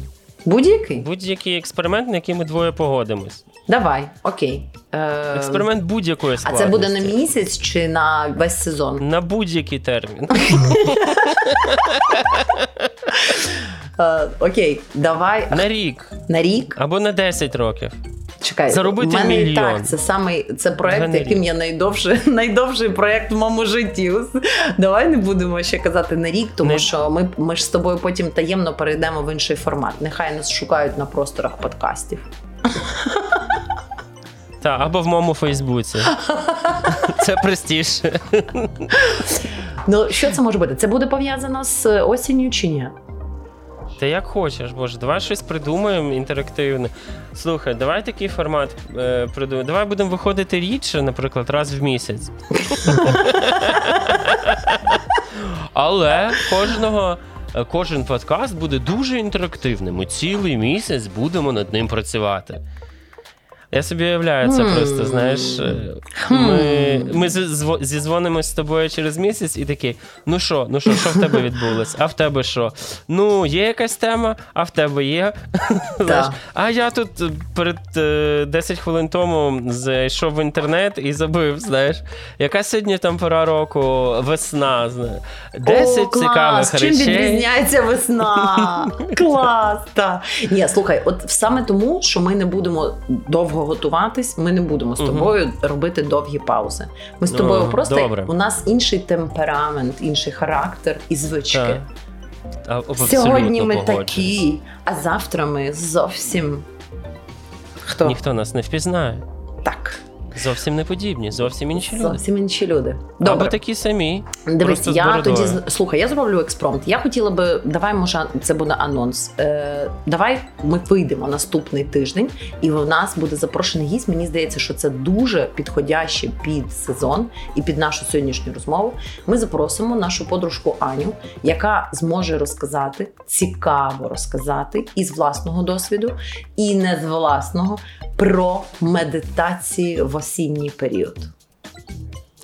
Будь-який? Будь-який експеримент, на який ми двоє погодимось. Давай, окей. Е, Експеримент будь-якої А це буде на місяць чи на весь сезон? На будь-який термін. Е, окей, давай На рік на рік. або на 10 років. Чекай, Заробити мене мільйон. так. Це самий це проект, не яким я найдовше найдовший проект в моєму житті. Давай не будемо ще казати на рік, тому Не- що ми, ми ж з тобою потім таємно перейдемо в інший формат. Нехай нас шукають на просторах подкастів. Та, або в моєму Фейсбуці. Це простіше. Ну що це може бути? Це буде пов'язано з осінню чи ні? Та як хочеш, боже, давай щось придумаємо інтерактивне. Слухай, давай такий формат е, придумаємо. Давай будемо виходити рідше, наприклад, раз в місяць. Але кожного. е, Кожен подкаст буде дуже інтерактивним. Ми цілий місяць будемо над ним працювати. Я собі уявляю це Хм. просто, знаєш. е, Ми, ми зізвонимось з тобою через місяць і такі: ну що, ну що, що в тебе відбулось? А в тебе що? Ну, є якась тема, а в тебе є. Знаєш, а я тут е, перед е, 10 хвилин тому зайшов в інтернет і забив, знаєш, яка сьогодні там пора року, весна. Знаєш. 10 О, клас! цікавих Чим речей. відрізняється весна? клас! Та. Ні, слухай, от саме тому, що ми не будемо довго готуватись, ми не будемо з тобою тобою робити довгі паузи. Ми з Ну, тобою просто добре. у нас інший темперамент, інший характер і звички. Так. Сьогодні ми такі, а завтра ми зовсім хто? Ніхто нас не впізнає. Так. Зовсім не подібні, зовсім інші люди. Зовсім інші люди. Або такі самі. Дивись, я тоді слухай, я зроблю експромт. Я хотіла би, давай, може, це буде анонс. Е, давай ми вийдемо наступний тиждень, і в нас буде запрошений гість. Мені здається, що це дуже підходяще під сезон і під нашу сьогоднішню розмову. Ми запросимо нашу подружку Аню, яка зможе розказати цікаво розказати із власного досвіду, і не з власного про медитації в осінній період.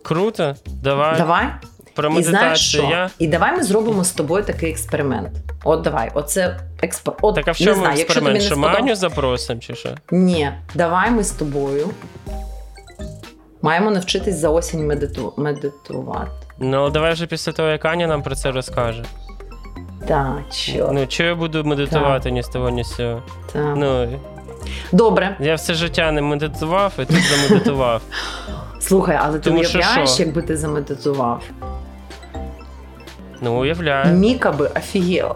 Круто. Давай. Давай. Про І знаєш що? Я... І давай ми зробимо з тобою такий експеримент. От давай, оце експер... От, Так а в не чому знаю, експеримент? Що Маню запросимо чи що? Ні, давай ми з тобою маємо навчитись за осінь медиту... медитувати. Ну, давай вже після того, як Аня нам про це розкаже. Так, що? Ну, що я буду медитувати ні з того, ні з цього. Так. Ну, Добре, я все життя не медитував, і тут замедитував. слухай, але ти Тому що уявляєш, що? якби ти замедитував? Ну, уявляю. Міка би офігела.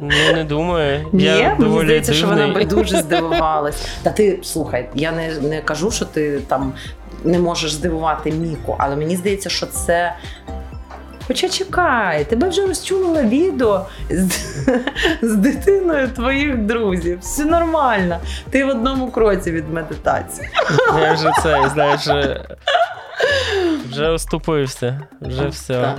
Ну, не думаю. Ні, я мені доволі здається, що вона би дивний. дуже здивувалась. Та ти слухай, я не, не кажу, що ти там не можеш здивувати Міку, але мені здається, що це. Хоча чекай, тебе вже розчулило відео з, з дитиною твоїх друзів. Все нормально. Ти в одному кроці від медитації. Я вже це, знаєш, вже оступився. Вже все. Так.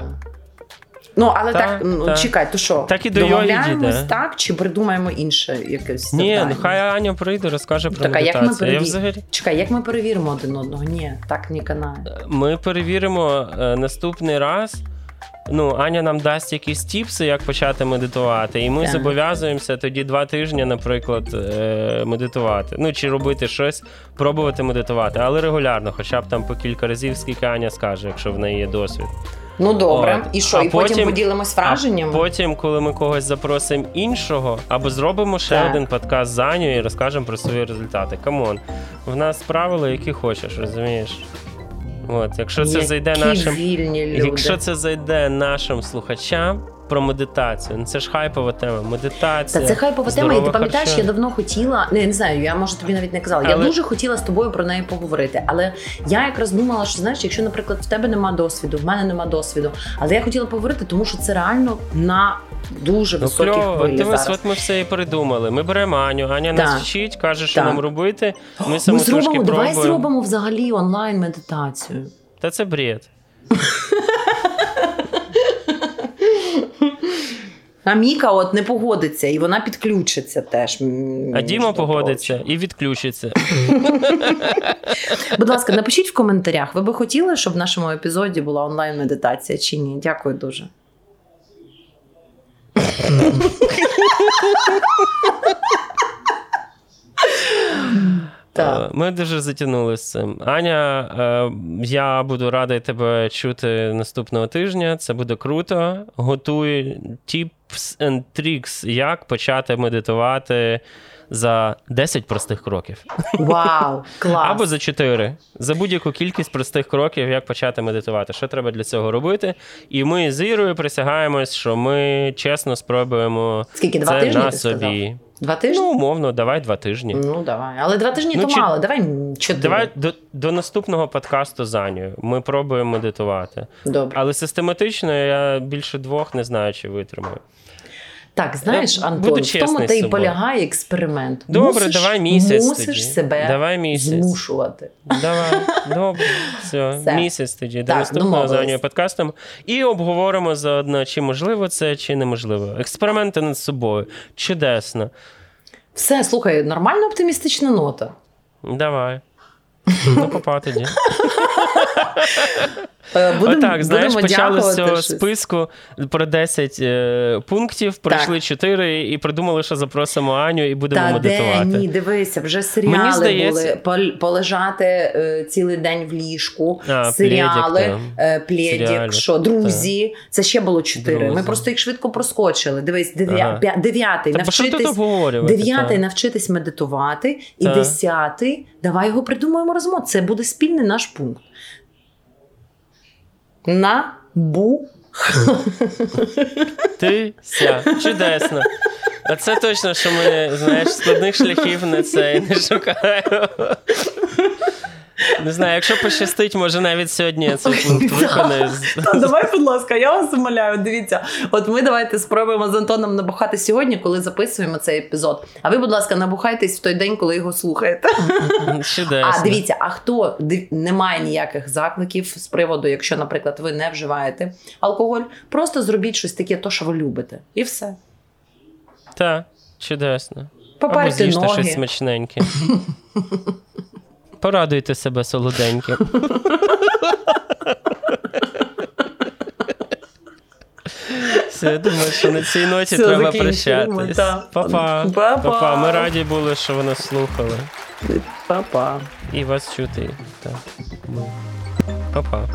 Ну, але Так, так, ну, чекай, то що? Так і до йоги домовляємось дійде. так, чи придумаємо інше якесь Ні, завдання? ну хай Аня прийде, розкаже про Так, а як ми медитацію. Я взагалі. Чекай, як ми перевіримо один одного? Ні, так не канає. Ми перевіримо е, наступний раз. Ну, Аня нам дасть якісь tips и, як почати медитувати, і ми Так. зобов'язуємося тоді два тижні, наприклад, е, медитувати. Ну чи робити щось, пробувати медитувати, але регулярно, хоча б там по кілька разів, скільки Аня скаже, якщо в неї є досвід. Ну добре, От. і що? А і потім, потім- поділимось враженнями. А потім, коли ми когось запросимо іншого, або зробимо ще Так. один подкаст з Аню і розкажемо про свої результати. Come on, в нас правила, які хочеш, розумієш? От, якщо це Які зайде нашим. вільні люди. Якщо це зайде нашим слухачам про медитацію, ну це ж хайпова тема. Медитація. Та це хайпова тема, і ти пам'ятаєш, я давно хотіла. Не, я не знаю, я може тобі навіть не казала. Я дуже хотіла з тобою про неї поговорити. Але я якраз думала, що знаєш, якщо, наприклад, в тебе нема досвіду, в мене нема досвіду. Але я хотіла поговорити, тому що це реально на дуже Ну, високих хвилі дивись, зараз. от ми все і придумали. Ми беремо Аню, Аня нас вчить, каже, що Так. нам робити. Ми Ми зробимо, давай пробуємо. зробимо взагалі онлайн медитацію. Та це бред. А Міка от не погодиться, і вона підключиться теж. А Діма погодиться і відключиться. Будь ласка, напишіть в коментарях, ви би хотіли, щоб в нашому епізоді була онлайн медитація чи ні? Дякую дуже. Так. Ми дуже затягнули з цим. Аня, е, я буду радий тебе чути наступного тижня. Це буде круто. Готуй tips and tricks, як почати медитувати за 10 простих кроків. Вау, клас. Або за 4. За будь-яку кількість простих кроків, як почати медитувати. Що треба для цього робити? І ми з Ірою присягаємось, що ми чесно спробуємо Скільки, два це тижні, на ти сказав? собі. Два тижні? Ну, умовно, давай два тижні. Ну, давай. Але два тижні Ну, то чи- мало, давай чотири. Давай до, до наступного подкасту з Анею. Ми пробуємо медитувати. Добре. Але систематично я більше двох не знаю, чи витримаю. Так, знаєш, Антон, буду в тому та й полягає експеримент. Добре, мусиш, давай місяць Мусиш тоді. себе Давай місяць. змушувати. Давай, добре, все, Все. місяць тоді до Так, наступного з подкастом. І обговоримо заодно, чи можливо це, чи неможливо. Експерименти над собою. Чудесно. Все, слухай, нормальна оптимістична нота. Давай. Ну, попа тоді. Е, Будем, Отак, знаєш, будемо почали з цього щось. списку про 10 е, пунктів, пройшли 4 і придумали, що запросимо Аню і будемо Та де ні, дивися, вже серіали Мені здається- були полежати е, цілий день в ліжку, А, серіали, «Плєдік» е, що друзі. Це ще було чотири. Ми просто їх швидко проскочили. Дивись, дев'я- Ага. дев'ятий Та навчитись. Дев'ятий навчитись медитувати, і десятий давай його придумаємо розмов. Це буде спільний наш пункт. На бу. Ти ся. Чудесно. А це точно, що ми, знаєш, складних шляхів на це не шукаємо. Не знаю, якщо пощастить, може навіть сьогодні я цей пункт виконаю. Та давай, будь ласка, я вас умоляю. Дивіться, от ми давайте спробуємо з Антоном набухати сьогодні, коли записуємо цей епізод. А ви, будь ласка, набухайтесь в той день, коли його слухаєте. Чудесно. А дивіться, а хто див- не має ніяких закликів з приводу, якщо, наприклад, ви не вживаєте алкоголь, просто зробіть щось таке, то що ви любите, і все. Так, чудесно. Або Попарте з'їжте ноги. щось смачненьке. Порадуйте себе солоденьким. Все, я думаю, що на цій ноті Все, треба прощатись. так. Па-па. Па-па. Па-па. Ми раді були, що ви нас слухали. Па-па. І вас чути. Так. Па-па.